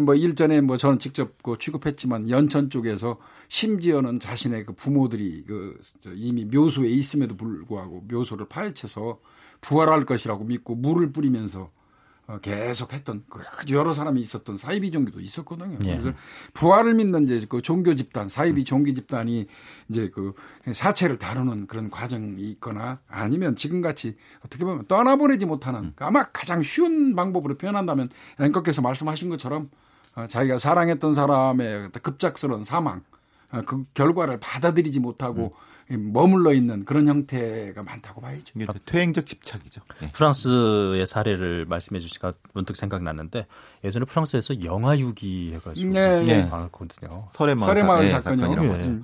뭐 일전에 뭐 저는 직접 그 취급했지만 연천 쪽에서 심지어는 자신의 그 부모들이 그 이미 묘소에 있음에도 불구하고 묘소를 파헤쳐서 부활할 것이라고 믿고 물을 뿌리면서 어, 계속 했던 그 아주 여러 사람이 있었던 사이비 종교도 있었거든요. 예. 그래서 부활을 믿는 이제 그 종교 집단, 사이비 종교 집단이 이제 그 사체를 다루는 그런 과정이 있거나 아니면 지금 같이 어떻게 보면 떠나보내지 못하는 음. 아마 가장 쉬운 방법으로 표현한다면 앵커께서 말씀하신 것처럼 어, 자기가 사랑했던 사람의 급작스러운 사망, 어, 그 결과를 받아들이지 못하고 음. 머물러 있는 그런 형태가 많다고 봐야죠. 이게 퇴행적 집착이죠. 네. 프랑스의 사례를 말씀해 주시니까 문득 생각났는데 예전에 프랑스에서 영아 유기 해가지고 네. 네. 많았거든요. 설해마을, 설해마을 사건이라고. 네. 네.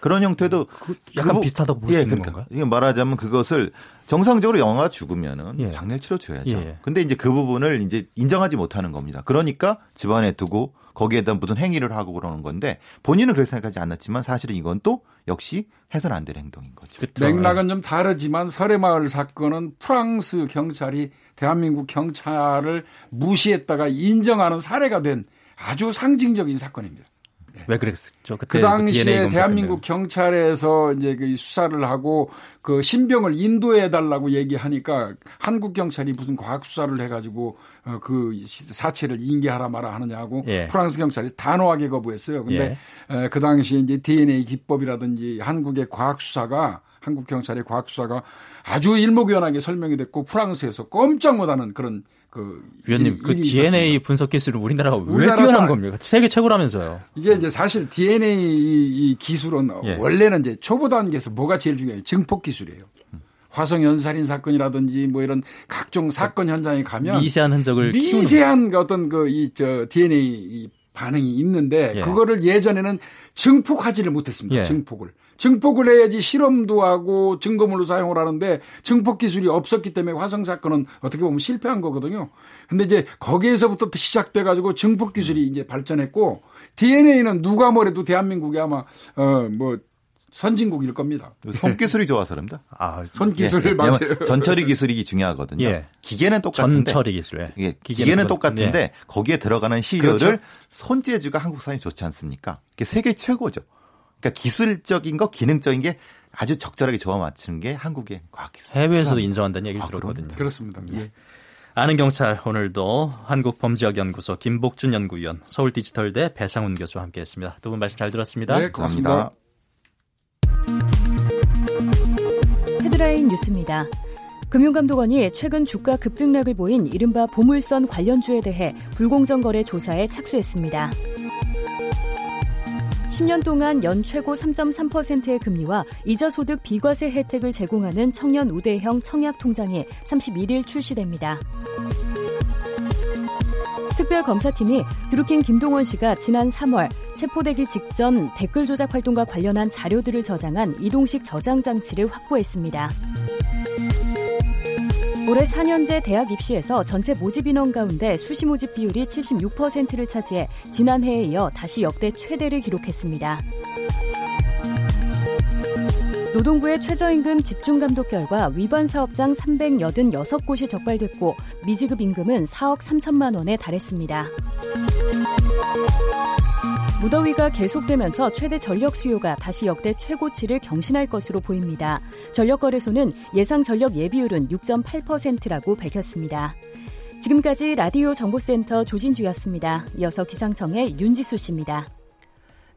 그런 형태도 그, 약간 그, 비슷하다고 볼수 예, 그러니까. 건가요? 이게 말하자면 그것을 정상적으로 영아가 죽으면은 예. 장례를 치러줘야죠. 예. 근데 이제 그 부분을 이제 인정하지 못하는 겁니다. 그러니까 집안에 두고 거기에다 무슨 행위를 하고 그러는 건데 본인은 그렇게 생각하지 않았지만 사실은 이건 또 역시 해서는 안될 행동인 거죠. 그렇죠. 맥락은 좀 다르지만 설해마을 사건은 프랑스 경찰이 대한민국 경찰을 무시했다가 인정하는 사례가 된 아주 상징적인 사건입니다. 네. 왜 그랬었죠? 그, 그 당시에 대한민국 경찰에서 이제 그 수사를 하고 그 신병을 인도해 달라고 얘기하니까 한국 경찰이 무슨 과학 수사를 해가지고 어, 그 사체를 인계하라 마라 하느냐고 예. 프랑스 경찰이 단호하게 거부했어요. 근데 예. 그 당시에 이제 DNA 기법이라든지 한국의 과학 수사가 한국 경찰의 과학 수사가 아주 일목요연하게 설명이 됐고 프랑스에서 꼼짝 못하는 그런 그 위원님 그 DNA 있었습니다. 분석 기술은 우리나라가 왜 뛰어난 겁니까? 세계 최고라면서요. 이게 이제 사실 DNA 기술은 예. 원래는 이제 초보 단계에서 뭐가 제일 중요해요? 증폭 기술이에요. 화성 연살인 사건이라든지 뭐 이런 각종 사건 현장에 가면 미세한 흔적을 미세한 어떤 그 이 저 DNA 반응이 있는데 예. 그거를 예전에는 증폭하지를 못했습니다. 예. 증폭을. 증폭을 해야지 실험도 하고 증거물로 사용을 하는데 증폭 기술이 없었기 때문에 화성 사건은 어떻게 보면 실패한 거거든요. 근데 이제 거기에서부터 시작돼 가지고 증폭 기술이 이제 발전했고 DNA는 누가 뭐래도 대한민국이 아마 어뭐 선진국일 겁니다. 손 기술이 좋아서 그럽니다. 아, 손 기술 예. 맞아요. 전처리 기술이 중요하거든요. 예. 기계는 똑같은데 전처리 기술. 예. 기계는, 기계는 똑같은데 예. 거기에 들어가는 시료를 그렇죠. 손재주가 한국산이 좋지 않습니까? 그게 세계 최고죠. 그러니까 기술적인 거, 기능적인 게 아주 적절하게 조화 맞추는 게 한국의 과학 기술. 해외에서도 인정한다는 얘기를 아, 들었거든요. 그렇습니다. 예. 아는 경찰 오늘도 한국범죄학연구소 김복준 연구위원, 서울디지털대 배상훈 교수와 함께했습니다. 두 분 말씀 잘 들었습니다. 네, 고맙습니다. 헤드라인 뉴스입니다. 금융감독원이 최근 주가 급등락을 보인 이른바 보물선 관련주에 대해 불공정 거래 조사에 착수했습니다. 10년 동안 연 최고 3.3%의 금리와 이자 소득 비과세 혜택을 제공하는 청년 우대형 청약 통장이 31일 출시됩니다. 특별검사팀이 드루킹 김동원 씨가 지난 3월 체포되기 직전 댓글 조작 활동과 관련한 자료들을 저장한 이동식 저장 장치를 확보했습니다. 올해 4년제 대학 입시에서 전체 모집 인원 가운데 수시 모집 비율이 76%를 차지해 지난해에 이어 다시 역대 최대를 기록했습니다. 노동부의 최저임금 집중감독 결과 위반 사업장 386곳이 적발됐고 미지급 임금은 4억 3천만 원에 달했습니다. 무더위가 계속되면서 최대 전력 수요가 다시 역대 최고치를 경신할 것으로 보입니다. 전력거래소는 예상 전력 예비율은 6.8%라고 밝혔습니다. 지금까지 라디오 정보센터 조진주였습니다. 이어서 기상청의 윤지수 씨입니다.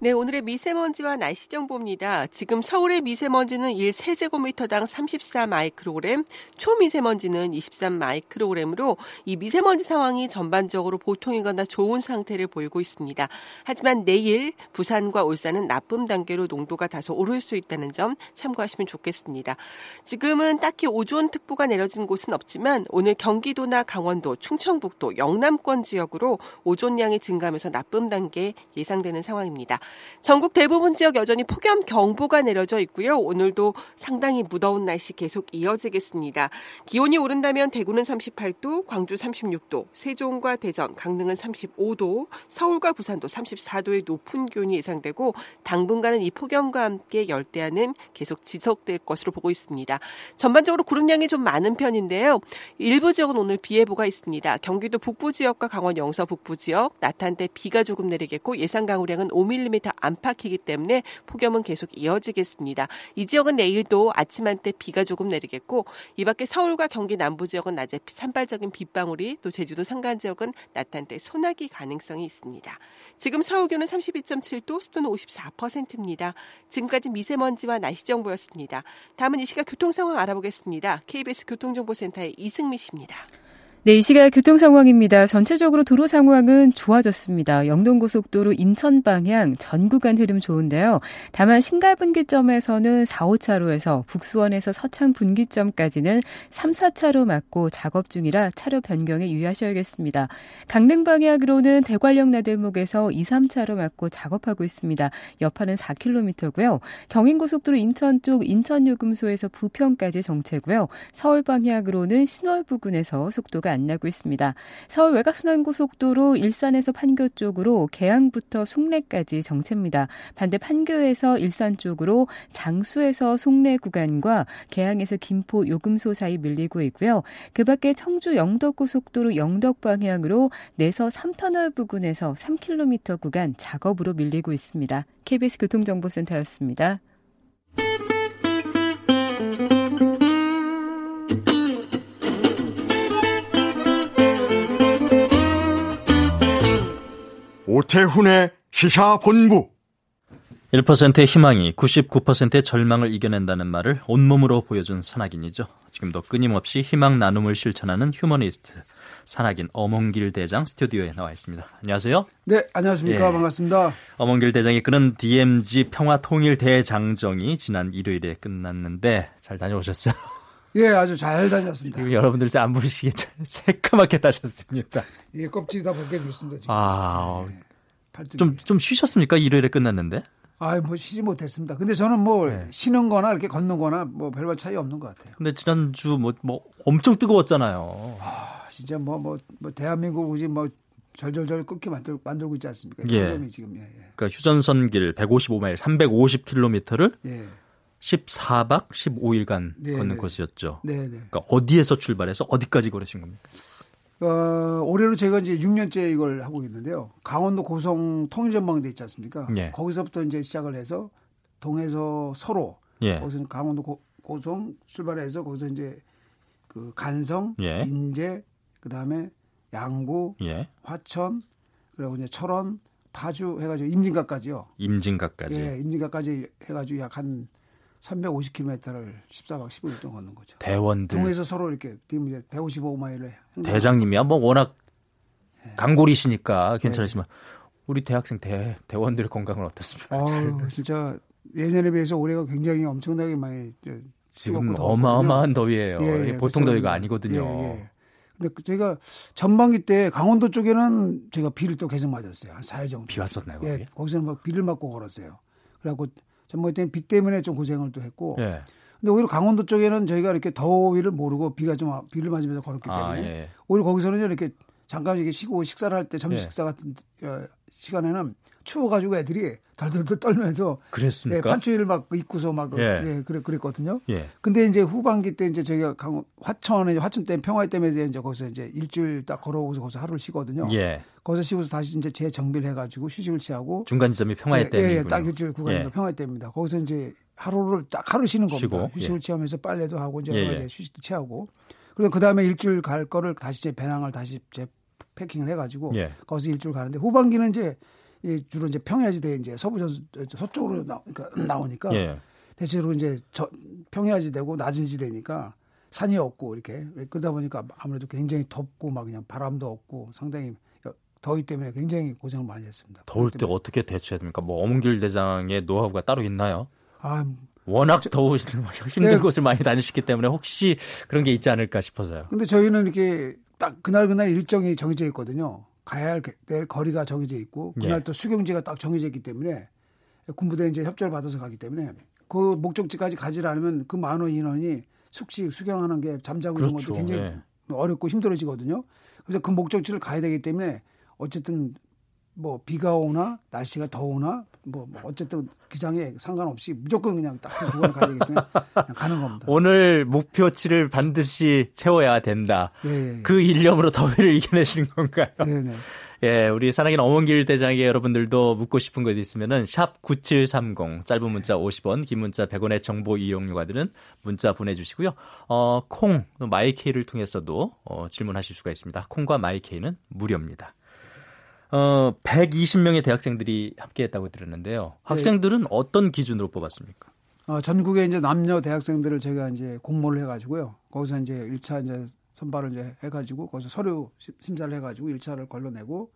네, 오늘의 미세먼지와 날씨 정보입니다. 지금 서울의 미세먼지는 1세제곱미터당 34 마이크로그램, 초미세먼지는 23 마이크로그램으로 이 미세먼지 상황이 전반적으로 보통이거나 좋은 상태를 보이고 있습니다. 하지만 내일 부산과 울산은 나쁨 단계로 농도가 다소 오를 수 있다는 점 참고하시면 좋겠습니다. 지금은 딱히 오존특보가 내려진 곳은 없지만 오늘 경기도나 강원도, 충청북도, 영남권 지역으로 오존량이 증가하면서 나쁨 단계 예상되는 상황입니다. 전국 대부분 지역 여전히 폭염 경보가 내려져 있고요. 오늘도 상당히 무더운 날씨 계속 이어지겠습니다. 기온이 오른다면 대구는 38도, 광주 36도, 세종과 대전, 강릉은 35도, 서울과 부산도 34도의 높은 기온이 예상되고 당분간은 이 폭염과 함께 열대야는 계속 지속될 것으로 보고 있습니다. 전반적으로 구름량이 좀 많은 편인데요. 일부 지역은 오늘 비 예보가 있습니다. 경기도 북부 지역과 강원 영서 북부 지역, 나탄때 비가 조금 내리겠고 예상 강우량은 5mm 안팎이기 때문에 폭염은 계속 이어지겠습니다. 이 지역은 내일도 아침 한때 비가 조금 내리겠고 이 밖에 서울과 경기 남부 지역은 낮에 산발적인 빗방울이 또 제주도 산간 지역은 낮 한때 소나기 가능성이 있습니다. 지금 서울 기온은 32.7도, 습도는 54%입니다. 지금까지 미세먼지와 날씨 정보였습니다. 다음은 이 시각 교통 상황 알아보겠습니다. KBS 교통정보센터의 이승미 씨입니다. 네, 이 시각 교통 상황입니다. 전체적으로 도로 상황은 좋아졌습니다. 영동고속도로 인천 방향 전 구간 흐름 좋은데요. 다만 신갈 분기점에서는 4, 5차로에서 북수원에서 서창 분기점까지는 3, 4차로 막고 작업 중이라 차로 변경에 유의하셔야겠습니다. 강릉 방향으로는 대관령 나들목에서 2, 3차로 막고 작업하고 있습니다. 여파는 4km고요. 경인고속도로 인천 쪽 인천 요금소에서 부평까지 정체고요. 서울 방향으로는 신월 부근에서 속도가 안 나고 있습니다. 서울 외곽순환고속도로 일산에서 판교 쪽으로 개항부터 송내까지 정체입니다. 반대 판교에서 일산 쪽으로 장수에서 송내 구간과 개항에서 김포 요금소 사이 밀리고 있고요. 그 밖에 청주 영덕고속도로 영덕 방향으로 내서 3터널 부근에서 3km 구간 작업으로 밀리고 있습니다. KBS 교통정보센터였습니다. 오태훈의 시사본부 1%의 희망이 99%의 절망을 이겨낸다는 말을 온몸으로 보여준 산악인이죠. 지금도 끊임없이 희망 나눔을 실천하는 휴머니스트 산악인 어몽길 대장 스튜디오에 나와 있습니다. 안녕하세요. 네, 안녕하십니까. 예. 반갑습니다. 어몽길 대장이 끄는 DMZ 평화통일 대장정이 지난 일요일에 끝났는데 잘 다녀오셨어요? 예, 아주 잘 다녔습니다. 지금 여러분들 안 보시기에 새까맣게 따셨습니다. 예, 껍질 다 벗겨줬습니다. 지금. 아, 네, 좀, 좀 쉬셨습니까? 일요일에 끝났는데? 아, 뭐 쉬지 못했습니다. 근데 저는 뭐 네. 쉬는 거나 이렇게 걷는 거나 뭐 별반 차이 없는 것 같아요. 근데 지난주 뭐, 뭐 엄청 뜨거웠잖아요. 아, 진짜 뭐, 뭐, 뭐 대한민국이 뭐 절절절 끊게 만들, 만들고 있지 않습니까? 예. 지금, 예, 예. 그러니까 휴전선길 155마일 350km를 예. 14박 15일간 네, 걷는 네. 코스였죠. 네, 네. 그러니까 어디에서 출발해서 어디까지 걸으신 겁니까? 어, 올해로 제가 이제 6년째 이걸 하고 있는데요. 강원도 고성 통일전망대 있지 않습니까? 예. 거기서부터 이제 시작을 해서 동에서 서로 예. 거기서 강원도 고, 고성 출발해서 거기서 이제 그 간성, 예. 인제, 그다음에 양구, 예. 화천, 그리고 이제 철원, 파주 해가지고 임진각까지요. 임진각까지. 예, 임진각까지 해가지고 약한 350km를 14박 15일 동안 걷는 거죠. 대원들. 동에서 서로 이렇게 155마일을. 대장님이 뭐 워낙 네. 강골이시니까 괜찮으시면 네. 우리 대학생 대, 대원들의 건강은 어떻습니까? 아유, 진짜 예년에 비해서 올해가 굉장히 엄청나게 많이 지금 어마어마한 더위예요. 예, 예, 보통 더위가 아니거든요. 예, 예. 근데 제가 전반기 때 강원도 쪽에는 제가 비를 또 계속 맞았어요. 한 4일 정도. 비 왔었나요? 예, 거기서는 막 비를 맞고 걸었어요. 그래갖고 때는 비 때문에 좀 고생을 또 했고. 예. 근데 오히려 강원도 쪽에는 저희가 이렇게 더위를 모르고 비가 좀 비를 맞으면서 걸었기 아, 때문에 아, 예. 오히려 거기서는 이렇게 잠깐 이렇게 쉬고 식사를 할 때 점심 예. 식사 같은 어, 시간에는 추워가지고 애들이 덜덜덜 떨면서 그랬습니까? 예, 판추위를 막 입고서 막 예. 예 그래 그랬거든요. 예. 근데 이제 후반기 때 이제 저희가 강 화천에 화천 댐 평화의 댐에 이제 거기서 이제 일주일 딱 걸어오고서 거기서 하루를 쉬거든요. 예. 거기서 쉬고서 다시 이제 재정비를 해가지고 휴식을 취하고 중간 지점이 평화의 댐이군요. 예, 예, 딱 일주일 구간이 예. 평화의 댐입니다. 거기서 이제 하루를 딱 하루 쉬는 겁니다. 쉬고, 휴식을 예. 취하면서 빨래도 하고 이제 예, 예. 휴식도 취하고 그리고 그 다음에 일주일 갈 거를 다시 이제 배낭을 다시 이제 패킹을 해가지고 예. 거기서 일주일 가는데 후반기는 이제 주로 이제 평야지대 이제 서부 서쪽으로 나, 그러니까 나오니까 예. 대체로 이제 저, 평야지대고 낮은 지대니까 산이 없고 이렇게 그러다 보니까 아무래도 굉장히 덥고 막 그냥 바람도 없고 상당히 더위 때문에 굉장히 고생을 많이 했습니다. 더울 때 어떻게 대처해야 됩니까? 뭐 어문길 대장의 노하우가 따로 있나요? 아, 워낙 더우신 힘든 네. 곳을 많이 다니셨기 때문에 혹시 그런 게 있지 않을까 싶어서요. 근데 저희는 이렇게 딱 그날 그날 일정이 정해져 있거든요. 가야 될 거리가 정해져 있고 그날 예. 또 수경지가 딱 정해져 있기 때문에 군부대 이제 협조를 받아서 가기 때문에 그 목적지까지 가지 않으면 그 많은 인원이 숙식 수경하는 게 잠자고 그렇죠. 이런 것도 굉장히 네. 어렵고 힘들어지거든요. 그래서 그 목적지를 가야 되기 때문에 어쨌든 뭐 비가 오나 날씨가 더우나 뭐, 뭐 어쨌든 기상에 상관없이 무조건 그냥 딱 그걸 가야 되기 때문에 가는 겁니다. 오늘 목표치를 반드시 채워야 된다. 네. 그 일념으로 더위를 이겨내시는 건가요? 네, 네. 예, 우리 사랑인 어원길 대장에 여러분들도 묻고 싶은 것 있으면은 샵 9730 짧은 문자 50원, 긴 문자 100원의 정보 이용료가 드는 문자 보내 주시고요. 어, 콩 마이케이를 통해서도 어, 질문하실 수가 있습니다. 콩과 마이케이는 무료입니다. 어, 120명의 대학생들이 함께 했다고 들었는데요. 학생들은 네. 어떤 기준으로 뽑았습니까? 어, 전국에 이제 남녀 대학생들을 제가 이제 공모를 해 가지고요. 거기서 이제 1차 이제 선발을 이제 해가지고 거기서 서류 심사를 해가지고 1차를 걸러내고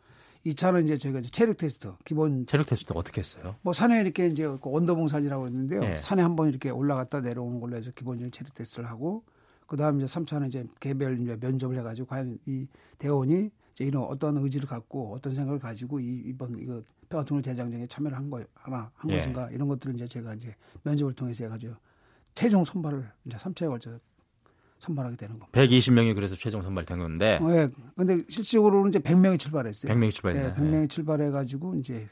2차는 이제 저희가 이제 체력 테스트 기본 체력 테스트 어떻게 했어요? 뭐 산에 이렇게 이제 그 원더봉산이라고 했는데요. 네. 산에 한번 이렇게 올라갔다 내려오는 걸로 해서 기본적인 체력 테스트를 하고 그다음 이제 3차는 이제 개별 이제 면접을 해가지고 과연 이 대원이 이제 이런 어떤 의지를 갖고 어떤 생각을 가지고 이, 이번 이거 평화통일 대장정에 참여를 한 거 하나 한 예. 것인가 이런 것들을 이제 제가 이제 면접을 통해서 해가지고 최종 선발을 이제 3차에 걸쳐 선발하게 되는 겁니다. 120명이 그래서 최종 선발된 건데. 네. 근데 실질적으로는 이제 100명이 출발했어요. 100명이 출발했네. 네, 100명이 출발해 가지고 이제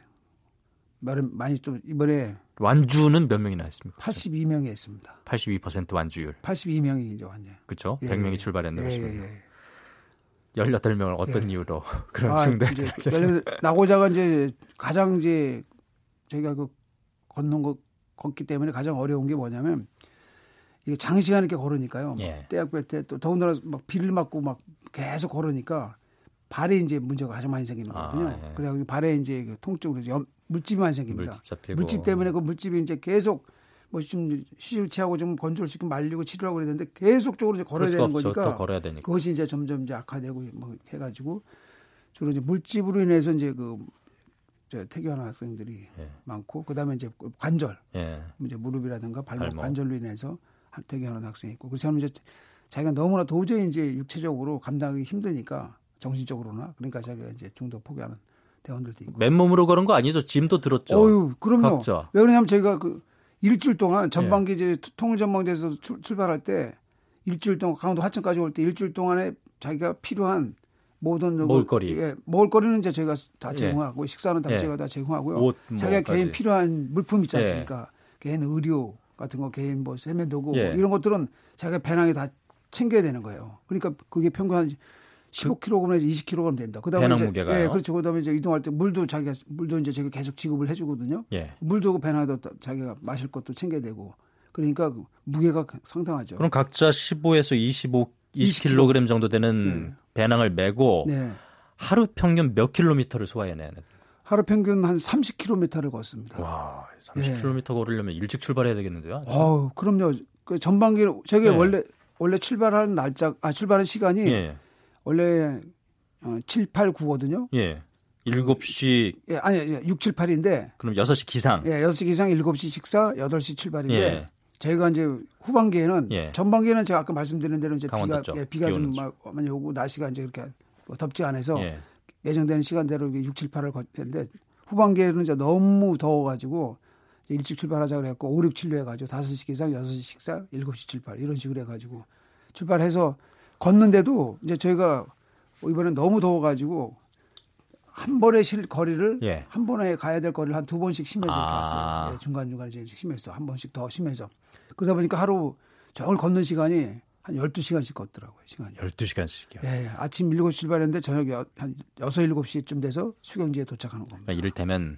많이 좀 이번에 완주는 몇 명이나 했습니까? 82명이 했습니다. 82% 완주율. 82명이 이제 완전. 그렇죠. 예, 100명이 출발했는 예. 예, 예. 18명을 어떤 예. 이유로 그런 아, 중대들 나고자가 이제 가장 이제 저희가 그 걷는 거 걷기 때문에 가장 어려운 게 뭐냐면 이게 장시간 이렇게 걸으니까요. 예. 대학교 때또 더군다나 막 비를 맞고 막 계속 걸으니까 발에 이제 문제가 가장 많이 생기는 아, 거거든요. 아, 예. 그래가지고 발에 이제 그 통증으로 물집이 많이 생깁니다. 물집, 물집, 때문에 그 물집이 이제 계속 뭐좀 휴식을 취하고 좀 건조를 시키고 말리고 치료하고 그랬는데 계속적으로 이제 걸어야 되는 없죠. 거니까 걸어야 되니까. 그것이 이제 점점 이제 악화되고 뭐 해가지고 주로 이제 물집으로 인해서 이제 그 퇴교하는 학생들이 예. 많고 그다음에 이제 관절, 예. 이제 무릎이라든가 발목, 발목 관절로 인해서 대기하는 학생이 있고 그 사람은 이제 자기가 너무나 도저히 이제 육체적으로 감당하기 힘드니까 정신적으로나 그러니까 자기가 이제 중도 포기하는 대원들도 있고. 맨몸으로 그런 거 아니죠? 짐도 들었죠. 어유, 그럼요. 각자. 왜 그러냐면 저희가 그 일주일 동안 전반기 예. 이제 통전망대에서 출발할 때 일주일 동안 강원도 하천까지 올 때 일주일 동안에 자기가 필요한 모든 먹을거리. 예, 먹을거리는 이제 저희가 다 예. 제공하고 예. 식사는 다 예. 제가 다 제공하고요. 옷, 자기가 개인 필요한 물품 있지 않습니까? 예. 개인 의료 같은 거 개인 뭐 세면도구 예. 뭐 이런 것들은 자기가 배낭에 다 챙겨야 되는 거예요. 그러니까 그게 평균 한 15kg에서 20kg 됩니다. 그다음에 배낭 무게가 예, 그렇죠. 그다음에 이제 이동할 때 물도 자기가 물도 이제 제가 계속 지급을 해 주거든요. 예. 물도 그 배낭에다 자기가 마실 것도 챙겨야 되고 그러니까 그 무게가 상당하죠. 그럼 각자 15에서 25 20kg 정도 되는 네. 배낭을 메고 네. 하루 평균 몇 킬로미터를 소화해내는? 하루 평균 한 30km를 걷습니다. 와, 30km 예. 걸으려면 일찍 출발해야 되겠는데요? 어, 그럼요. 그 전반기 저게 네. 원래 원래 출발하는 날짜 아 출발하는 시간이 예. 원래 어, 7, 8, 9거든요. 예. 7시 예, 아니 6, 7, 8인데 그럼 6시 기상. 예, 6시 기상 7시 식사 8시 출발인데 예. 저희가 이제 후반기에는 예. 전반기에는 제가 아까 말씀드린 대로 이제 비가 예, 비가 좀 많이 오고 날씨가 이제 그렇게 덥지 않아서 예. 예정되는 시간대로 6, 7, 8을 걷는데 후반기에는 이제 너무 더워 가지고 일찍 출발하자 그래갖고 5, 6, 7로 해가지고 5시 기상, 6시 식사, 7시 출발 이런 식으로 해가지고 출발해서 걷는데도 이제 저희가 이번엔 너무 더워가지고 한 번에 실 거리를 예. 한 번에 가야 될 거리를 한 두 번씩 심해서 이렇게 아. 했어요. 네, 중간 중간 이제 심해서 한 번씩 더 심해서 그러다 보니까 하루 종일 걷는 시간이 한 12시간씩 걷더라고요, 시간이. 12시간씩이요? 예, 아침 7시 출발했는데 저녁 한 6, 7시쯤 돼서 수경지에 도착하는 겁니다. 그러니까 이를테면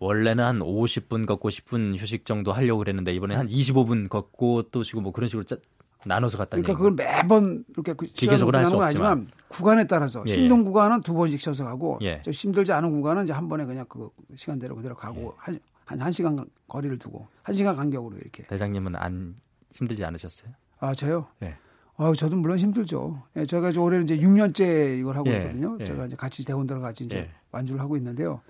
원래는 한 50분 걷고 10분 휴식 정도 하려고 그랬는데 이번에 한 25분 걷고 또 지금 뭐 그런 식으로 짜, 나눠서 갔다는 그러니까 그걸 매번 이렇게 그 기계적으로 할수 없지만 구간에 따라서 예, 예. 힘든 구간은 두 번씩 쉬어서 가고 예. 힘들지 않은 구간은 이제 한 번에 그냥 그 시간대로 그대로 가고 예. 한, 한 1시간 거리를 두고 1시간 간격으로 이렇게. 대장님은 안 힘들지 않으셨어요? 아, 저요? 네. 아, 저도 물론 힘들죠. 예, 제가 올해 이제 6년째 이걸 하고 예, 있거든요. 예. 제가 이제 같이 대원들과 같이 이제 예. 완주를 하고 있는데요.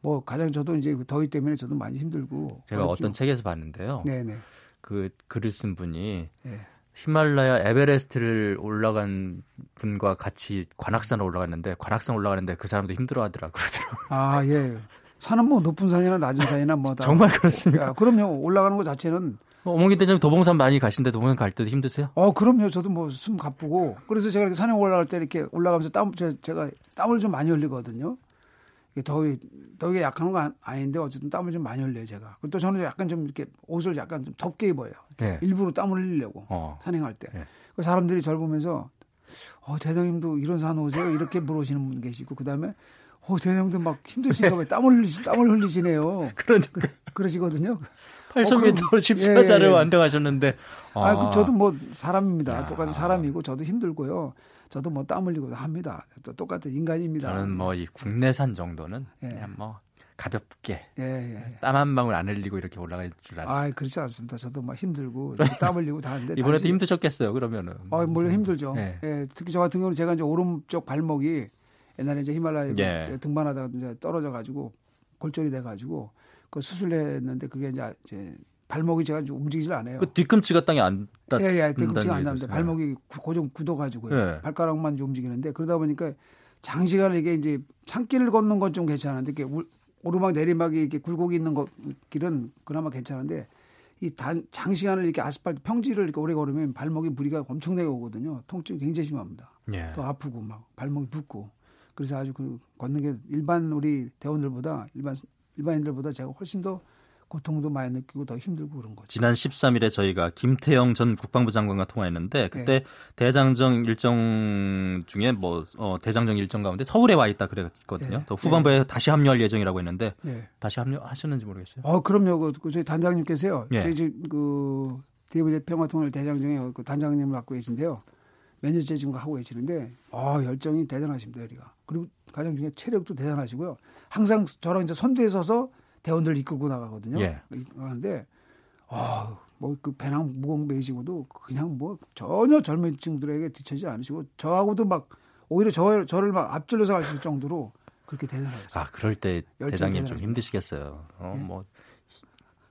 뭐 가장 저도 이제 그 더위 때문에 저도 많이 힘들고. 제가 어렵죠. 어떤 책에서 봤는데요. 네네. 그 글을 쓴 분이 예. 히말라야 에베레스트를 올라간 분과 같이 관악산을 올라갔는데 관악산 올라가는데 그 사람도 힘들어하더라 그러더라고요. 아 예. 산은 뭐 높은 산이나 낮은 산이나 뭐 다. 정말 그렇습니까? 야, 그럼요. 올라가는 것 자체는. 어머니 대장 도봉산 많이 가신데 도봉산 갈 때도 힘드세요? 어, 그럼요. 저도 뭐 숨 가쁘고. 그래서 제가 이렇게 산에 올라갈 때 이렇게 올라가면서 땀, 제가 땀을 좀 많이 흘리거든요. 이게 더위, 더위가 약한 건 아닌데 어쨌든 땀을 좀 많이 흘려요, 제가. 또 저는 약간 좀 이렇게 옷을 약간 좀 덥게 입어요. 네. 일부러 땀을 흘리려고. 어. 산행할 때. 네. 그 사람들이 저를 보면서 어, 대장님도 이런 산 오세요? 이렇게 물어보시는 분 계시고, 그 다음에 어, 대장님도 막 힘드신가 봐요. 땀을 흘리시, 땀을 흘리시네요. 그러니까. 그러시거든요. 8,000m 어, 14자를 예, 예. 완등하셨는데. 아, 아 저도 뭐 사람입니다. 야. 똑같은 사람이고 저도 힘들고요. 저도 뭐 땀 흘리고 합니다. 또 똑같은 인간입니다. 저는 뭐 이 국내산 정도는 예. 그냥 뭐 가볍게 예, 예. 땀 한 방울 안 흘리고 이렇게 올라갈 줄 알았어요. 아, 그렇지 않습니다. 저도 막 힘들고 땀 흘리고 다 하는데 이번에도 단지... 힘드셨겠어요. 그러면은. 아, 물론 힘들죠. 예. 예. 특히 저 같은 경우는 제가 이제 오른쪽 발목이 옛날에 이제 히말라야 예. 등반하다가 이제 떨어져 가지고 골절이 돼 가지고 그 수술했는데 그게 이제 발목이 제가 움직이질 않아요. 그 뒤꿈치가 땅에 안 닿. 예, 예, 뒤꿈치가 안 닿는데 발목이 고정 굳어 가지고요. 예. 발가락만 움직이는데 그러다 보니까 장시간 이게 이제 창길을 걷는 건 좀 괜찮은데 이게 오르막 내리막이 이렇게 굴곡이 있는 것 길은 그나마 괜찮은데 이 단, 장시간을 이렇게 아스팔트 평지를 이렇게 오래 걸으면 발목이 무리가 엄청나게 오거든요. 통증이 굉장히 심합니다. 예. 또 아프고 막 발목이 붓고 그래서 아주 그 걷는 게 일반 우리 대원들보다 일반 일반인들보다 제가 훨씬 더 고통도 많이 느끼고 더 힘들고 그런 거죠. 지난 13일에 저희가 김태영 전 국방부 장관과 통화했는데 그때 네. 대장정 일정 중에 뭐 어, 대장정 일정 가운데 서울에 와 있다 그랬거든요. 네. 또 후반부에 네. 다시 합류할 예정이라고 했는데 네. 다시 합류하셨는지 모르겠어요. 어 그럼요. 그, 그 저희 단장님께서요. 네. 저희 그 대부대 평화통일 대장정에 그 단장님을 맡고 계신데요. 몇 년째 지금 하고 계시는데 아 열정이 대단하십니다. 여기가 그리고 가장 중에 체력도 대단하시고요. 항상 저랑 이제 선두에 서서 대원들 이끌고 나가거든요. 예. 그런데 아, 뭐그 배낭 무거운 메이시고도 그냥 뭐 전혀 젊은 친구들에게 뒤처지지 않으시고 저하고도 막 오히려 저, 저를 막 앞질러서 가실 정도로 그렇게 대단하셨어요. 아, 그럴 때 대장님 좀 힘드시겠어요. 어, 네?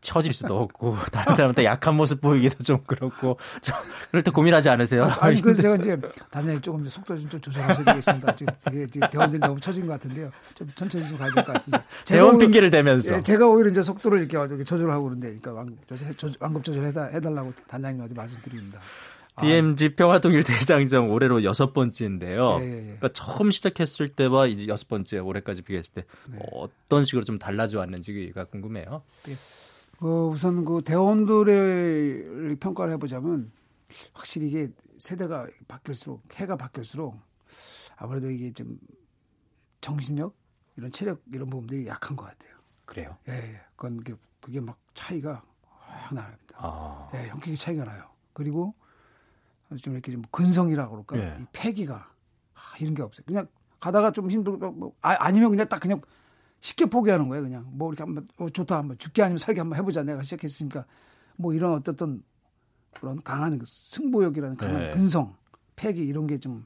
뭐 처질 수도 없고 다른 사람한테 약한 모습 보이기도 좀 그렇고 좀 그럴 때 고민하지 않으세요? 아, 니 그래서 제가 이제 단장님 조금 속도 좀, 좀 조절하셔야 되겠습니다. 지금 되게 대원들이 너무 처진 것 같은데요. 좀 천천히 좀 가야 될 것 같습니다. 대원 핑계를 대면서 예, 제가 오히려 이제 속도를 이렇게 조절하고 그런데 그러니까 완급 조절 해달라고 단장님한테 말씀드립니다. DMZ 아. 평화통일 대장정 올해로 여섯 번째인데요. 예, 예, 예. 그러니까 처음 시작했을 때와 이제 여섯 번째 올해까지 비교했을 때 네. 어떤 식으로 좀 달라져 왔는지가 궁금해요. 예. 그 우선 그 대원들의 평가를 해보자면 확실히 이게 세대가 바뀔수록 해가 바뀔수록 아무래도 이게 좀 정신력 이런 체력 이런 부분들이 약한 것 같아요. 그래요? 예, 예. 그건 그게, 그게 막 차이가 확 나요. 아. 예, 형격이 차이가 나요. 그리고 좀 이렇게 좀 근성이라고 그럴까? 예. 이 패기가 아, 이런 게 없어요. 그냥 가다가 좀 힘들고 뭐 아, 아니면 그냥 딱 그냥 쉽게 포기하는 거예요. 그냥 뭐 이렇게 한번 어, 좋다 한번 죽게 아니면 살게 한번 해보자. 내가 시작했으니까 뭐 이런 어떤 그런 강한 그 승부욕이라는 강한 네. 근성, 패기 이런 게 좀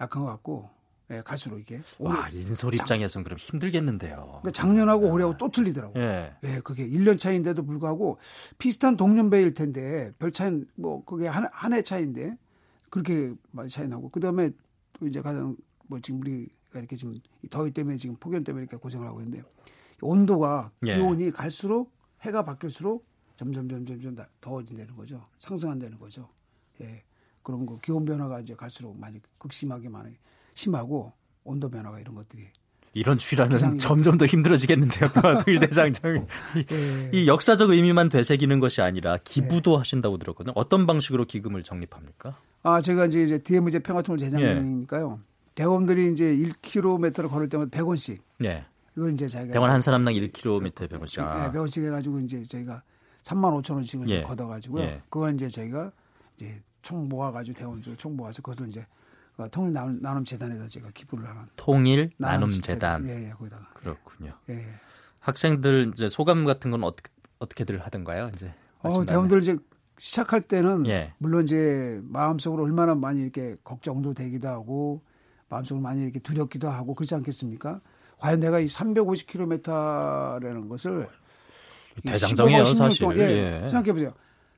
약한 것 같고 예, 갈수록 이게 와 인솔 입장에서는 그럼 힘들겠는데요. 그러니까 작년하고 네. 올해하고 또 틀리더라고요. 예. 예, 그게 1년 차인데도 불구하고 비슷한 동년배일 텐데 별 차이 뭐 그게 한해 차인데 그렇게 많이 차이 나고 그다음에 또 이제 가장 뭐 지금 우리 이렇게 지금 더위 때문에 지금 폭염 때문에 이렇게 고생을 하고 있는데 온도가 예. 기온이 갈수록 해가 바뀔수록 점점 점 점 점 더워진다는 거죠. 상승한다는 거죠. 예. 그런 거 기온 변화가 이제 갈수록 많이 극심하게 많이 심하고 온도 변화가 이런 것들이 이런 추라는 점점 더 힘들어지겠는데요. 평화통일 대장정이 예. 이 역사적 의미만 되새기는 것이 아니라 기부도 예. 하신다고 들었거든요. 어떤 방식으로 기금을 적립합니까? 아 제가 이제 이제 DMZ 평화통일 대장정이니까요. 예. 대원들이 이제 1km를 걸을 때마다 100원씩. 네. 이걸 이제 자기가 대원 한 사람당 1km 100원씩. 아. 네, 100원씩 해가지고 이제 저희가 3만 5천 원씩을 예. 걷어가지고요. 예. 그걸 이제 저희가 이제 총 모아가지고 대원들 총 모아서 그것을 이제 어, 통일 나눔, 나눔 재단에다 제가 기부를 하는. 통일 나눔 재단. 예, 예, 거기다가. 그렇군요. 예. 학생들 이제 소감 같은 건 어떻게 어떻게들 하던가요? 이제. 어, 대원들 이제 시작할 때는 예. 물론 이제 마음속으로 얼마나 많이 이렇게 걱정도 되기도 하고 마음속으로 많이 이렇게 두렵기도 하고 그렇지 않겠습니까? 과연 내가 이 350km라는 것을 대장정이에요 사실. 동안, 예, 예. 생각해 보세요.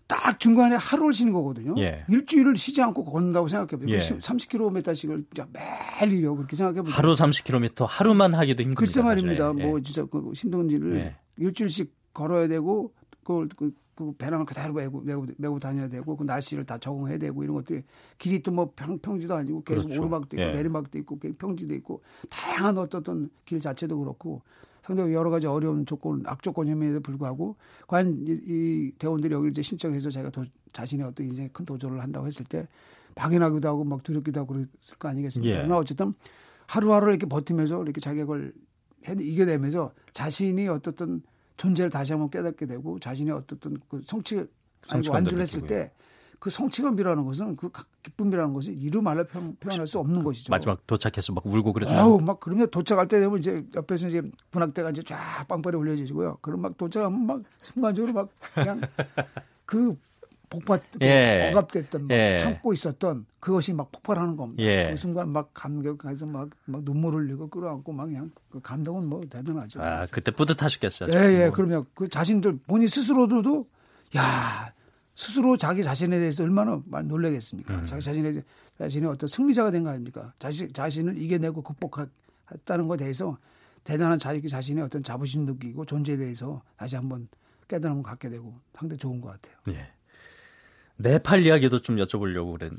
딱 중간에 하루를 쉬는 거거든요. 예. 일주일을 쉬지 않고 걷는다고 생각해 보세요. 예. 30km씩을 매일 이요. 그렇게 생각해 보세요. 하루 30km 하루만 하기도 힘듭니다. 글쎄 말입니다. 예. 뭐 진짜 그 힘든 일을 예. 일주일씩 걸어야 되고 그걸 그, 그 배낭을 그대로 메고, 메고, 메고 다녀야 되고 그 날씨를 다 적응해야 되고 이런 것들이 길이 또뭐 평지도 아니고 계속 그렇죠. 오르막도 있고 예. 내리막도 있고 평지도 있고 다양한 어떤 길 자체도 그렇고 상당히 여러 가지 어려운 조건, 악조건임에도 불구하고 과연 이, 이 대원들이 여기를 이제 신청해서 제가 도, 자신의 어떤 인생에 큰 도전을 한다고 했을 때 막연하기도 하고 막 두렵기도 하고 그랬을 거 아니겠습니까? 예. 그러나 어쨌든 하루하루 이렇게 버티면서 이렇게 자격을 해, 이겨내면서 자신이 어떻든 존재를 다시 한번 깨닫게 되고 자신의 어떻든 그 성취 아니 완주를 했을 때 그 성취감이라는 것은 그 기쁨이라는 것이 이루 말로 표현, 할수 없는 것이죠. 마지막 도착해서 막 울고 그랬어요. 아우 막 그러면 도착할 때 되면 이제 옆에서 이제 분학대가 이제 쫙 빵빠리 올려지고요. 그럼 막 도착하면 막 순간적으로 막 그냥 그 폭발 예. 억압됐던 막 예. 참고 있었던 그것이 막 폭발하는 겁니다. 예. 그 순간 막 감격해서 막, 막 눈물 흘리고 끌어안고 막 그냥 그 감동은 뭐 대단하죠. 아 그때 뿌듯하셨겠어요. 예, 예. 그러면 그 자신들 본인 스스로들도 야 스스로 자기 자신에 대해서 얼마나 놀라겠습니까? 음. 자기 자신의 자신의 어떤 승리자가 된 거 아닙니까? 자신 자신을 이겨내고 극복했다는 것에 대해서 대단한 자기 자신의 어떤 자부심 느끼고 존재에 대해서 다시 한번 깨달음을 갖게 되고 상당히 좋은 것 같아요. 예. 네팔 이야기도 좀 여쭤보려고 그랬.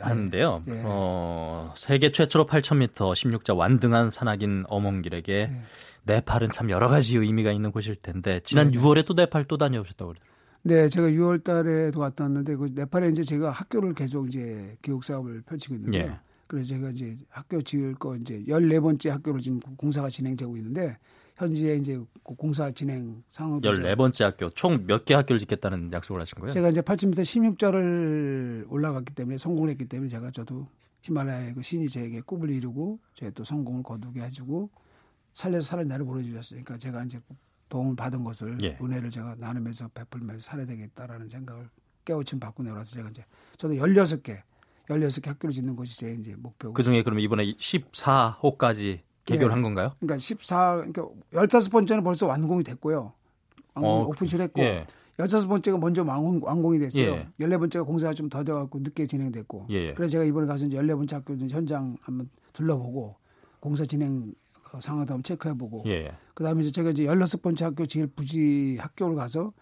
하는데요. 네. 어, 세계 최초로 8,000m 16자 완등한 산악인 어몽길에게 네. 네팔은 참 여러 가지 의미가 있는 곳일 텐데 지난 네. 6월에 또 네팔 또 다녀오셨다고 그러더라고요. 네, 제가 6월 달에도 갔다 왔는데 그 네팔에 이제 제가 학교를 계속 이제 교육 사업을 펼치고 있는데요. 예. 그래서 제가 이제 학교 지을 거 이제 14번째 학교를 지금 공사가 진행되고 있는데 현재 이제 그 공사 진행 상황 14번째 학교 총 몇 개 학교를 짓겠다는 약속을 하신 거예요? 제가 이제 8,000m 16자를 올라갔기 때문에 성공을 했기 때문에 제가 저도 히말라야의 그 신이 저에게 꿈을 이루고 제가 또 성공을 거두게 해주고 살려서 살을 내려 보내주셨으니까 제가 이제 도움을 받은 것을 예. 은혜를 제가 나누면서 베풀면서 살아야 되겠다라는 생각을 깨우침 받고 내려와서 제가 이제 저도 16개 16개 학교를 짓는 것이 제 이제 목표고. 그 중에 그러면 이번에 14호까지 개교를 예. 한 건가요? 그러니까 14 그러니까 15번째는 벌써 완공이 됐고요. 어, 오픈실 했고 예. 16번째가 먼저 완공, 완공 이 됐어요. 예. 14번째가 공사가 좀 더뎌 갖고 늦게 진행됐고. 예. 그래서 제가 이번에 가서 이제 14번째 학교 현장 한번 둘러보고 공사 진행 어, 상황도 한번 체크해 보고 예. 그다음에 이제 제가 이제 열여섯 번째 학교 제일 부지 학교를 가서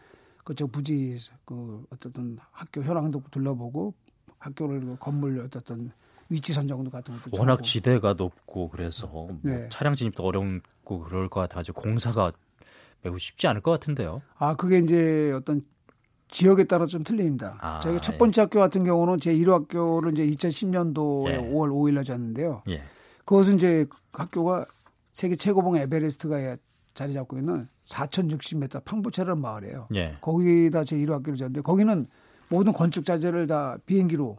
그저 부지 그 어떤 학교 현황도 둘러보고 학교를 그 건물 어떤 위치 선정도 같은 것도 워낙 지대가 높고 그래서 뭐 네. 차량 진입도 어렵고 그럴 것 같아가지고 공사가 매우 쉽지 않을 것 같은데요. 아 그게 이제 어떤 지역에 따라 좀 틀립니다. 아, 저희가 첫 번째 예. 학교 같은 경우는 제 1호 학교를 이제 2010년도에 예. 5월 5일 날 졌는데요. 예. 그것은 이제 학교가 세계 최고봉 에베레스트가 자리 잡고 있는 4,060m 팡부체라는 마을이에요. 예. 거기다 제 1호 학교를 졌는데 거기는 모든 건축 자재를 다 비행기로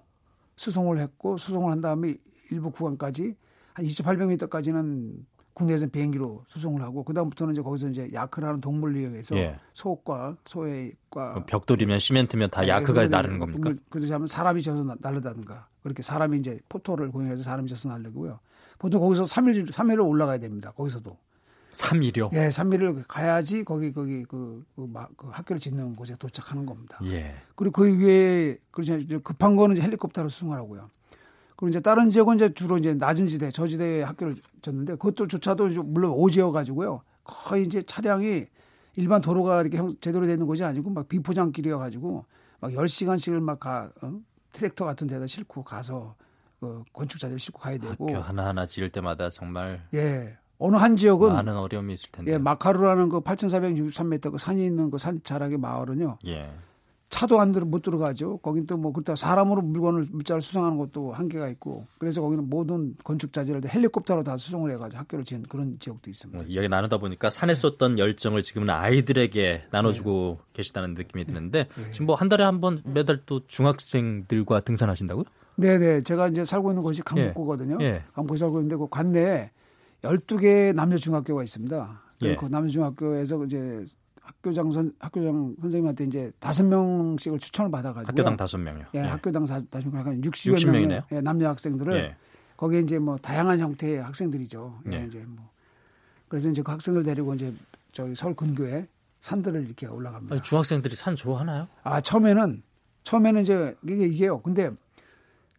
수송을 했고 수송을 한 다음에 일부 구간까지 한 2,800m까지는 국내에서 비행기로 수송을 하고 그 다음부터는 이제 거기서 이제 야크라는 동물리에 의해서 예. 소옥과 소해과 벽돌이면 시멘트면 다 네, 야크가 나르는 겁니까? 그래서 하면 사람이 져서 날르다든가 그렇게 사람이 이제 포토를 공유해서 사람이 져서 날르고요. 보통 거기서 3일 3일을 올라가야 됩니다. 거기서도. 3일이요? 예, 3일을 가야지 거기 거기 그, 그, 그 학교를 짓는 곳에 도착하는 겁니다. 예. 그리고 그 위에 그렇죠 급한 거는 이제 헬리콥터로 수송하라고요. 그리고 이제 다른 지역은 이제 주로 이제 낮은 지대, 저지대에 학교를 졌는데 그것도조차도 물론 오지여 가지고요. 거의 이제 차량이 일반 도로가 이렇게 제대로 되는 곳이 아니고 막 비포장길이어 가지고 막 10시간씩을 막 가, 어? 트랙터 같은 데다 싣고 가서 그 건축자들 싣고 가야 되고 학교 하나하나 지을 때마다 정말 예 어느 한 지역은 많은 어려움이 있을 텐데 예 마카루라는 그 8,463m 그 산이 있는 그 산 자락의 마을은요 예. 차도 안 들어 못 들어가죠. 거긴 또 뭐 그렇다 사람으로 물건을 물자를 수송하는 것도 한계가 있고 그래서 거기는 모든 건축 자재를 헬리콥터로 다 수송을 해가지고 학교를 지은 그런 지역도 있습니다. 뭐 이야기 나누다 보니까 산에 썼던 열정을 지금은 아이들에게 나눠주고 네. 계시다는 느낌이 드는데 네. 지금 뭐 한 달에 한 번 매달 또 중학생들과 등산하신다고요? 네네. 제가 이제 살고 있는 곳이 강북구거든요. 예. 강북에 살고 있는데 그 관내에 12개 남녀 중학교가 있습니다. 예. 그 남녀 중학교에서 이제 학교장 선 학교장 선생님한테 이제 다섯 명씩을 추천을 받아가지고 학교당 다섯 명요. 예, 예, 학교당 다섯 명, 약간 60여 60명의 명의 예, 남녀 학생들을 예. 거기에 이제 뭐 다양한 형태의 학생들이죠. 예. 예. 이제 뭐 그래서 이제 그 학생들 데리고 이제 저희 서울 근교에 산들을 이렇게 올라갑니다. 아니, 중학생들이 산 좋아하나요? 아 처음에는 처음에는 이제 이게 이게요. 근데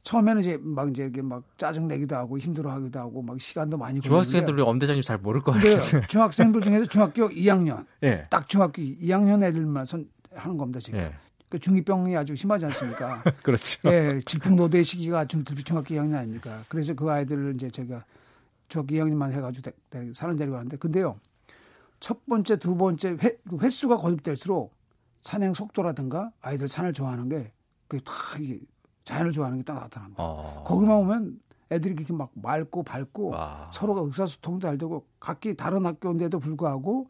처음에는 이제 막 이제 이게 막 짜증 내기도 하고 힘들어하기도 하고 막 시간도 많이 중학생들이 엄대장님 잘 모를 것 같아요. 중학생들 중에서 중학교 2학년, 네. 딱 중학교 2학년 애들만 선 하는 겁니다 지금. 네. 그 중이병이 아주 심하지 않습니까? 그렇죠. 예, 질풍노도의 시기가 중, 중학교 2학년 아닙니까? 그래서 그 아이들을 이제 제가 중학교 2학년만 해가지고 데, 산을 데리고 가는데 근데요. 첫 번째, 두 번째 회, 그 횟수가 거듭될수록 산행 속도라든가 아이들 산을 좋아하는 게 그게 다 이게 자연을 좋아하는 게 딱 나타납니다. 어. 거기만 오면 애들이 그렇게 막 맑고 밝고 와. 서로가 의사소통도 잘 되고 각기 다른 학교인데도 불구하고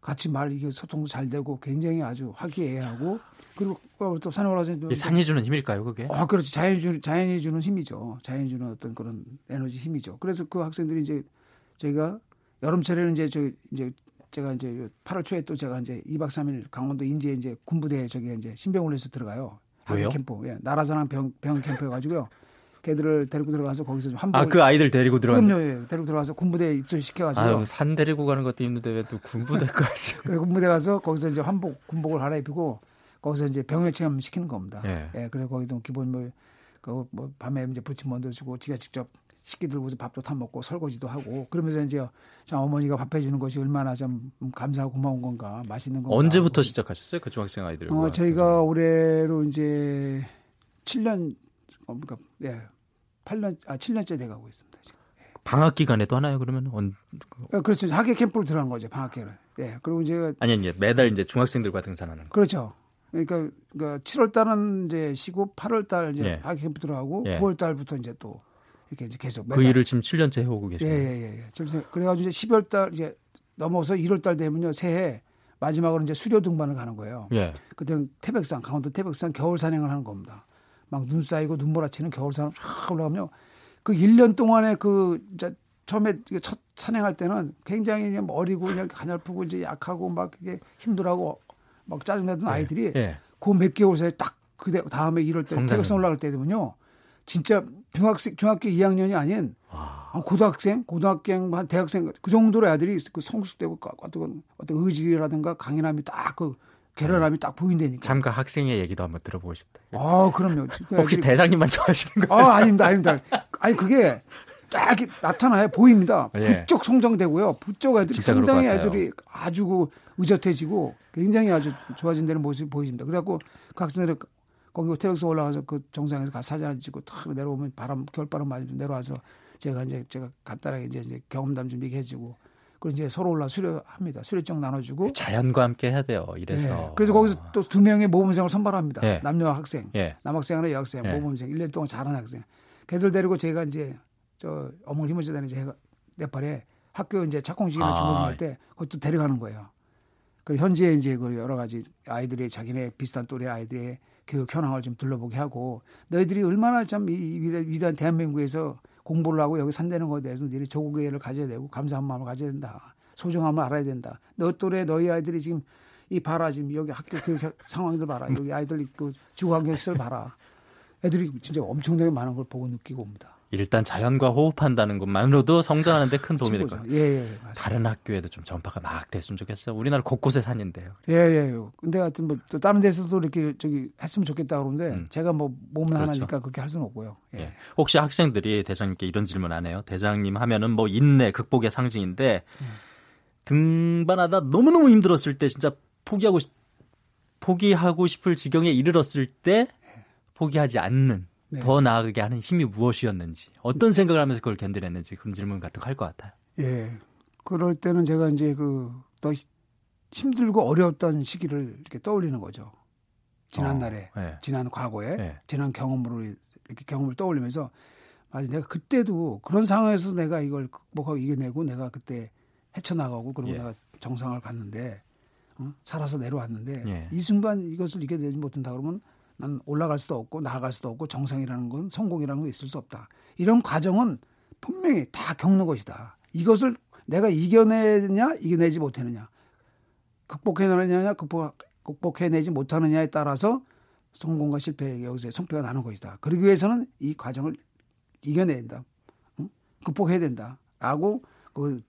같이 말 이게 소통도 잘 되고 굉장히 아주 화기애애하고 그리고 또 산에 올라서 산이 주는 힘일까요, 그게? 아, 그렇지. 자연이 주는 자연이 주는 힘이죠. 자연이 주는 어떤 그런 에너지 힘이죠. 그래서 그 학생들이 이제 저희가 여름철에는 이제 저 이제 제가 이제 8월 초에 또 제가 이제 2박 3일 강원도 인제 이제 군부대 저기 이제 신병원에서 들어가요. 왜요? 캠프. 예. 나라사랑 병, 병 캠프 해가지고요. 걔들을 데리고 들어가서 거기서 한복 아그 아이들 데리고 들어가 그럼요 예. 데리고 들어가서 군부대에 입소시켜가지고 산 데리고 가는 것도 힘든데 왜 또 군부대까지 그래 군부대 가서 거기서 이제 한복 군복을 갈아입히고 거기서 이제 병역 체험 시키는 겁니다 예. 예 그래서 거기도 기본 뭐, 그뭐 밤에 이제 부침만두 주고 지가 직접 식기 들고서 밥도 타 먹고 설거지도 하고 그러면서 이제 참 어머니가 밥 해주는 것이 얼마나 좀 감사하고 고마운 건가 맛있는 건가 언제부터 시작하셨어요 그 중학생 아이들? 어 저희가 올해로 이제 7년 그러니까 예 8년 아 7년째 돼가고 있습니다 지금. 예. 방학 기간에도 하나요 그러면? 언... 예, 그렇죠 학예 캠프로 들어간 거죠 방학 기간에. 예 그리고 이제 아니 아니 매달 이제 중학생들과 등산하는 거. 그렇죠. 그러니까, 그러니까 7월 달은 이제 쉬고 8월 달 이제 예. 학예 캠프 들어가고 예. 9월 달부터 이제 또 이렇게 이제 계속 그 일을 지금 7년째 해오고 계시네요. 예, 예, 예. 예. 그래가지고 이제 12월 달 이제 넘어서 1월 달 되면요 새해 마지막으로 이제 수료 등반을 가는 거예요. 예. 그때 태백산 강원도 태백산 겨울 산행을 하는 겁니다. 막 눈 쌓이고 눈 몰아치는 겨울 산을 쫙 올라가면 그 1년 동안에 그 이제 처음에 첫 산행할 때는 굉장히 그냥 어리고 그냥 가냘프고 이제 약하고 막 이게 힘들하고 막 짜증내던 예. 아이들이 예. 그몇 개월 사이에 딱 그대 다음에 1월 때 태백산 올라갈 때 되면요. 진짜 중학생 중학교 2학년이 아닌 아. 고등학생, 고등학생, 한 대학생 그 정도로 애들이 그 성숙되고 어떤 어떤 의지라든가 강인함이 딱 그 결연함이 딱 보인다니까. 잠깐 학생의 얘기도 한번 들어보고 싶다. 아, 그럼요. 혹시 대장님만 좋아하시는 거예요? 아, 아닙니다, 아닙니다. 아니 그게 딱 나타나요, 보입니다. 예. 부쩍 성장되고요. 부쩍 애들이 상당히 애들이 아주 그 의젓해지고 굉장히 아주 좋아진 다는 모습이 보입니다. 그래갖고 그 학생들이 거기 호텔에서 올라가서 그 정상에서 가 사진을 찍고 탁 내려오면 바람 겨울바람 맞으면 내려와서 제가 이제 제가 간단하게 이제, 이제 경험담 좀 얘기해주고 그리고 이제 서로 올라 수료합니다. 수료증 나눠주고 자연과 함께 해야 돼요. 이래서 네. 그래서 거기서 또 두 명의 모범생을 선발합니다. 네. 남녀 학생, 네. 남학생 하나 여학생 네. 모범생 1년 동안 잘하는 학생. 걔들 데리고 제가 이제 저 어머니 힘을 제다는 이제 네팔에 학교 이제 착공식이나 아. 주무할 때 그것도 데려가는 거예요. 그리고 현재 이제 그 여러 가지 아이들의 자기네 비슷한 또래 아이들의 교육 현황을 좀 둘러보게 하고 너희들이 얼마나 참 이 위대한 대한민국에서 공부를 하고 여기 산다는 것에 대해서 너희들이 조국의를 가져야 되고 감사한 마음을 가져야 된다. 소중함을 알아야 된다. 너 또래 너희 아이들이 지금 이 봐라 지금 여기 학교 교육 상황들 봐라. 여기 아이들 그 주거환경 시설 봐라. 애들이 진짜 엄청나게 많은 걸 보고 느끼고 옵니다. 일단 자연과 호흡한다는 것만으로도 성장하는 데 큰 도움이 될 거예요. 예, 예, 다른 학교에도 좀 전파가 막 됐으면 좋겠어요. 우리나라 곳곳에 산인데요. 예, 예. 근데 하여튼 뭐 또 다른 데서도 이렇게 저기 했으면 좋겠다 그러는데 음. 제가 뭐 몸은 그렇죠. 하나니까 그렇게 할 수는 없고요. 예. 예. 혹시 학생들이 대장님께 이런 질문 안 해요? 대장님 하면은 뭐 인내, 극복의 상징인데 음. 등반하다 너무너무 힘들었을 때 진짜 포기하고 포기하고 싶을 지경에 이르렀을 때 포기하지 않는 네. 더 나아가게 하는 힘이 무엇이었는지 어떤 생각을 하면서 그걸 견뎌냈는지 그런 질문 같은 거 할 것 같아요. 예. 그럴 때는 제가 이제 그 더 힘들고 어려웠던 시기를 이렇게 떠올리는 거죠. 지난 날에, 어, 네. 지난 과거에, 네. 지난 경험으로 이렇게 경험을 떠올리면서 맞아 내가 그때도 그런 상황에서 내가 이걸 극복하고 이겨내고 내가 그때 헤쳐나가고 그리고 예. 내가 정상을 갔는데 어? 살아서 내려왔는데 예. 이 순간 이것을 이겨내지 못한다 그러면 난 올라갈 수도 없고 나아갈 수도 없고 정상이라는 건 성공이라는 건 있을 수 없다. 이런 과정은 분명히 다 겪는 것이다. 이것을 내가 이겨내냐 이겨내지 못하느냐 극복해내느냐 극복, 극복해내지 못하느냐에 따라서 성공과 실패 여기서 성패가 나는 것이다. 그러기 위해서는 이 과정을 이겨내야 된다. 응? 극복해야 된다. 라고 그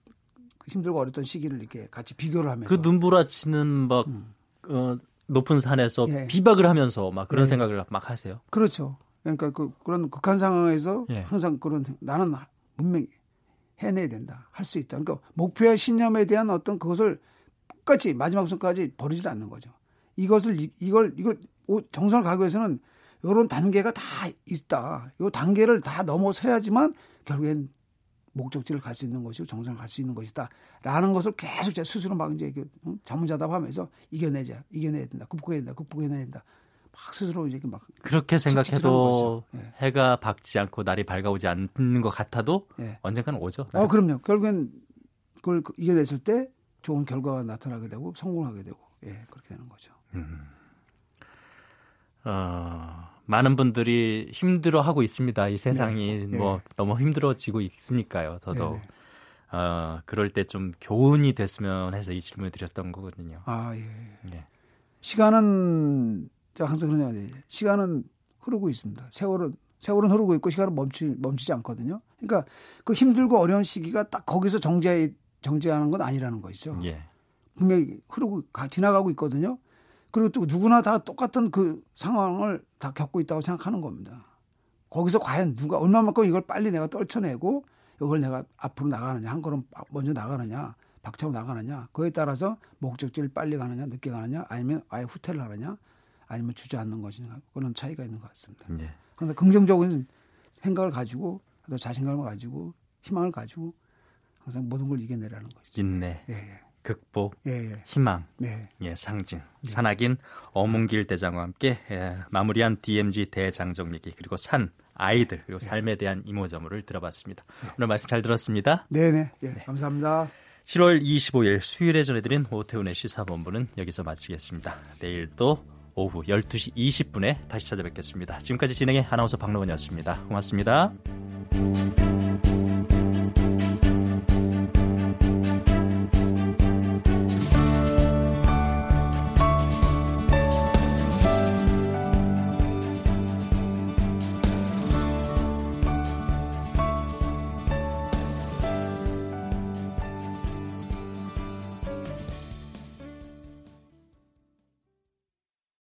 힘들고 어렸던 시기를 이렇게 같이 비교를 하면서 그 눈부라치는 막 음. 어, 높은 산에서 예. 비박을 하면서 막 그런 예. 생각을 막 하세요. 그렇죠. 그러니까 그, 그런 극한 상황에서 예. 항상 그런 나는 분명히 해내야 된다. 할 수 있다. 그러니까 목표와 신념에 대한 어떤 그것을 끝까지 마지막 순까지 버리지 않는 거죠. 이것을 이걸 이걸 정상을 가기 위해서는 이런 단계가 다 있다. 이 단계를 다 넘어서야지만 결국엔 목적지를 갈 수 있는 것이고 정상을 갈 수 있는 것이다. 라는 것을 계속 제 스스로 막 이제 자문자답하면서 이겨내자, 이겨내야 된다, 극복해야 된다, 극복해야 된다. 막 스스로 이렇게 막 그렇게 생각해도 예. 해가 밝지 않고 날이 밝아오지 않는 것 같아도 예. 언젠가는 오죠. 어, 그럼요. 결국엔 그걸 이겨냈을 때 좋은 결과가 나타나게 되고 성공하게 되고 예, 그렇게 되는 거죠. 음. 어, 많은 분들이 힘들어하고 있습니다. 이 세상이 네. 뭐 네. 너무 힘들어지고 있으니까요. 더더욱. 네. 어, 그럴 때 좀 교훈이 됐으면 해서 이 질문을 드렸던 거거든요. 아, 예. 네. 시간은 제가 항상 얘기 시간은 흐르고 있습니다. 세월은 세월은 흐르고 있고 시간은 멈추 멈추지 않거든요. 그러니까 그 힘들고 어려운 시기가 딱 거기서 정제 정제하는 건 아니라는 거죠. 예. 분명히 흐르고 가, 지나가고 있거든요. 그리고 또 누구나 다 똑같은 그 상황을 다 겪고 있다고 생각하는 겁니다. 거기서 과연 누가 얼마만큼 이걸 빨리 내가 떨쳐내고 이걸 내가 앞으로 나가느냐 한 걸음 먼저 나가느냐 박차고 나가느냐 그에 따라서 목적지를 빨리 가느냐 늦게 가느냐 아니면 아예 후퇴를 하느냐 아니면 주저앉는 것이냐 그런 차이가 있는 것 같습니다. 네. 그래서 긍정적인 생각을 가지고 또 자신감을 가지고 희망을 가지고 항상 모든 걸 이겨내라는 것이죠. 인내. 예, 예. 극복, 예, 예. 희망, 네. 예, 상징, 네. 산악인 어문길 대장과 함께 예, 마무리한 DMG 대장정 얘기 그리고 산 아이들 그리고 네. 삶에 대한 이모저모를 들어봤습니다. 네. 오늘 말씀 잘 들었습니다. 네네, 네. 네. 감사합니다. 7월 25일 수요일에 전해드린 오태훈의 시사본부는 여기서 마치겠습니다. 내일 또 오후 12시 20분에 다시 찾아뵙겠습니다. 지금까지 진행의 아나운서 박노원이었습니다. 고맙습니다.